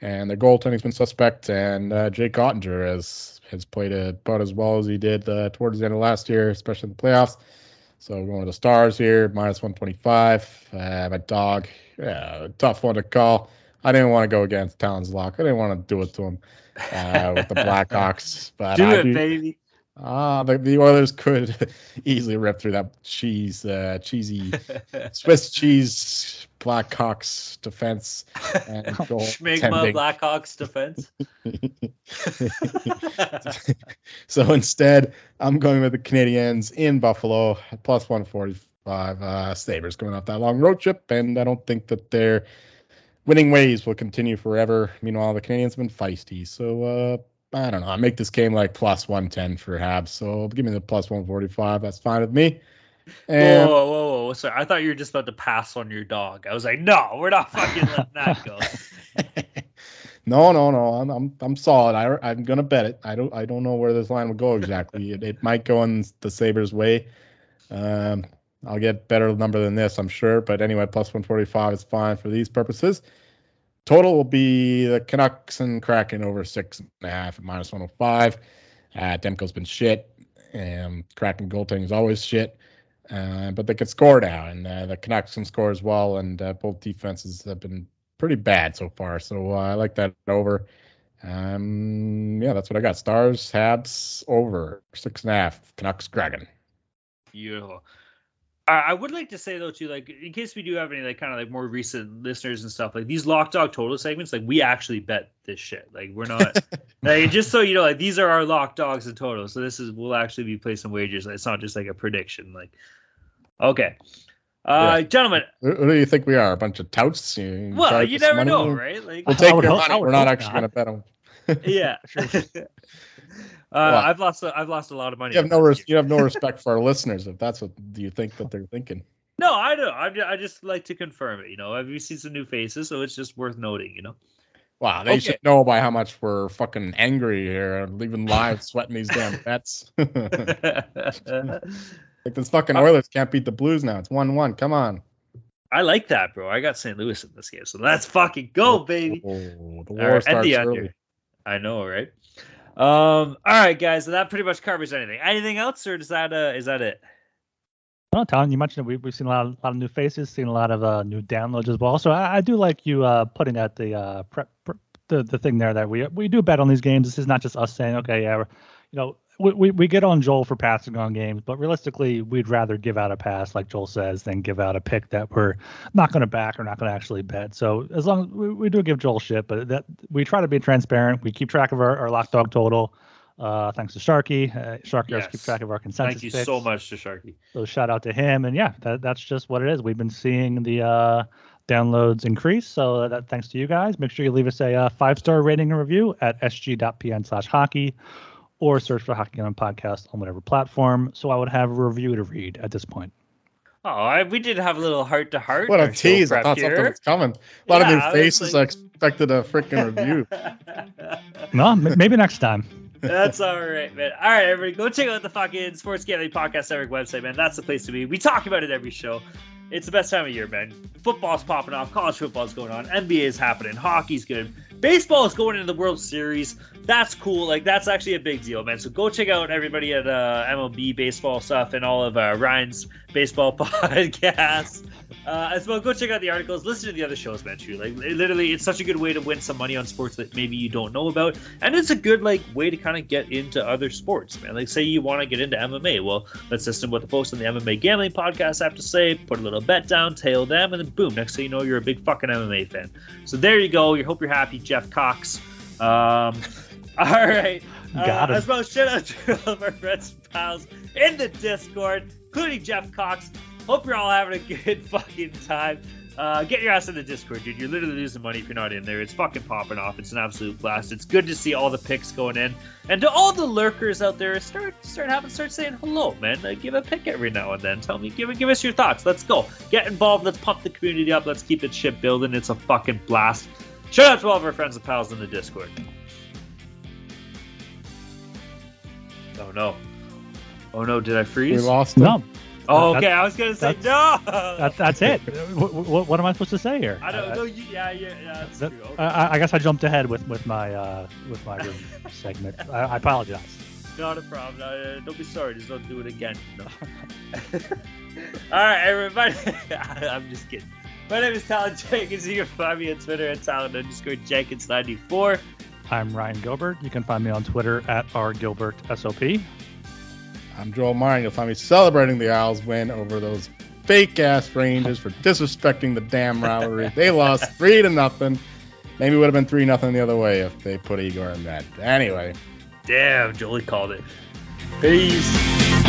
and their goaltending's been suspect. And uh, Jake Oettinger has has played about as well as he did uh, towards the end of last year, especially in the playoffs. So we're going with the Stars here, minus 125. Uh, my dog, yeah, tough one to call. I didn't want to go against Towns Lock. I didn't want to do it to him uh, with the <laughs> Blackhawks. But do I it, do, baby. Ah, the, the Oilers could <laughs> easily rip through that cheese, uh, cheesy <laughs> Swiss cheese Blackhawks defense and <laughs> Schmigma Blackhawks defense. so instead, I'm going with the Canadiens in Buffalo at plus 145. Uh, Sabres going off that long road trip, and I don't think that their winning ways will continue forever. Meanwhile, the Canadiens have been feisty. So uh, I don't know. I make this game like plus 110 for Habs. So give me the plus 145. That's fine with me. And whoa, whoa, whoa, whoa! Sorry, I thought you were just about to pass on your dog. I was like, no, we're not fucking letting that go. <laughs> no, no, no. I'm, I'm, I'm solid. I, I'm gonna bet it. I don't, I don't know where this line will go exactly. it, it might go in the Sabres way. Um, I'll get better number than this, I'm sure. But anyway, plus 145 is fine for these purposes. Total will be the Canucks and Kraken over six and a half at minus 105. Uh, Demko's been shit. and Kraken goaltending is always shit. Uh, but they can score now, and uh, the Canucks can score as well. And uh, both defenses have been pretty bad so far. So uh, I like that over. Um, yeah, that's what I got. Stars, Habs, over six and a half. Canucks, Kraken. Beautiful. I would like to say though too, like in case we do have any like kind of like more recent listeners and stuff, like these lock dog total segments, like we actually bet this shit. Like we're not <laughs> like just so you know, like these are our lock dogs in total. So this is we'll actually be placing wagers. It's not just like a prediction. Like okay. Uh, yeah. gentlemen, who, who, do you think we are? A bunch of touts? You well, you never know, right? Like, we'll take your money. We're not actually going to bet them. yeah. <laughs> Uh, I've lost. A, I've lost a lot of money. You have no. Res- you have no <laughs> respect for our listeners if that's what you think that they're thinking. No, I don't. I, I just like to confirm it. You know, I've seen some new faces, so it's just worth noting. You know. Wow, they okay. should know by how much we're fucking angry here, leaving live, sweating these damn <laughs> bets. <laughs> like this fucking Oilers can't beat the Blues now. It's one-one. Come on. I like that, bro. I got St. Louis in this game, so let's fucking go, baby. Oh, the war right, starts the early. I know, right? Um, all right, guys. So that pretty much covers anything. Anything else, or is that uh, is that it? Well, Tom, you mentioned we, we've seen a lot, of, lot of new faces, seen a lot of uh, new downloads as well. So I, I do like you uh, putting out the uh, prep, prep, the the thing there that we we do bet on these games. This is not just us saying, okay, yeah, you know, we, we, we get on Joel for passing on games, but realistically, we'd rather give out a pass, like Joel says, than give out a pick that we're not going to back or not going to actually bet. So as long as we, we do give Joel shit, but that we try to be transparent. We keep track of our, our lock dog total. Uh, thanks to Sharky. Uh, Sharky yes. keep track of our consensus. Thank you picks. so much to Sharky. So shout out to him. And yeah, that, that's just what it is. We've been seeing the uh, downloads increase. So that thanks to you guys. Make sure you leave us a uh, five star rating and review at sg.pn slash hockey or search for Hockey on Podcast on whatever platform. So I would have a review to read at this point. Oh, I, we did have a little heart to heart. What a tease! I thought here. something was coming. A lot yeah, of new faces. Like... I expected a freaking review. <laughs> no, maybe next time. That's all right, man. All right, everybody, go check out the fucking Sports Gambling Podcast Network website, man. That's the place to be. We talk about it every show. It's the best time of year, man. Football's popping off, college football's going on, NBA is happening, hockey's good, baseball is going into the World Series. That's cool. Like that's actually a big deal, man. So go check out everybody at uh, MLB baseball stuff and all of uh, Ryan's baseball <laughs> podcasts. Uh, as well, go check out the articles. Listen to the other shows, man. Too like literally, it's such a good way to win some money on sports that maybe you don't know about, and it's a good like way to kind of get into other sports, man. Like say you want to get into MMA, well, let's listen what the folks on the MMA gambling podcast have to say. Put a little bet down, tail them, and then boom, next thing you know, you're a big fucking MMA fan. So there you go. You hope you're happy, Jeff Cox. Um, <laughs> <laughs> all right. Got uh, As well, shout out to <laughs> all of our friends and pals in the Discord, including Jeff Cox. Hope you're all having a good <laughs> fucking time. Uh, get your ass in the Discord, dude. You're literally losing money if you're not in there. It's fucking popping off. It's an absolute blast. It's good to see all the picks going in, and to all the lurkers out there, start start having start saying hello, man. Uh, give a pick every now and then. Tell me, give give us your thoughts. Let's go. Get involved. Let's pump the community up. Let's keep it shit building. It's a fucking blast. Shout out to all of our friends and pals in the Discord. Oh no. Oh no, did I freeze? We freeze? lost him. No, Oh, That- okay. I was gonna say that's- no. that's that's it. what, what, what am I supposed to say here? I don't know. Yeah, yeah, yeah. That's That- true. Okay. I, I guess I jumped ahead with with my uh, with my room segment. <laughs> I, I apologize. Not a problem. Uh, don't be sorry. Just don't do it again. No. <laughs> All right, everybody. <laughs> I'm just kidding. My name is Talon Jenkins. You can find me on Twitter at Talon underscore Jenkins94. I'm Ryan Gilbert. You can find me on Twitter at rgilbertsop. I'm Joel Myron. You'll find me celebrating the Owls' win over those fake ass Rangers for disrespecting the damn rivalry. they <laughs> lost three to nothing. Maybe it would have been three nothing the other way if they put Igor in that. Anyway, Damn, Jolie called it. Peace.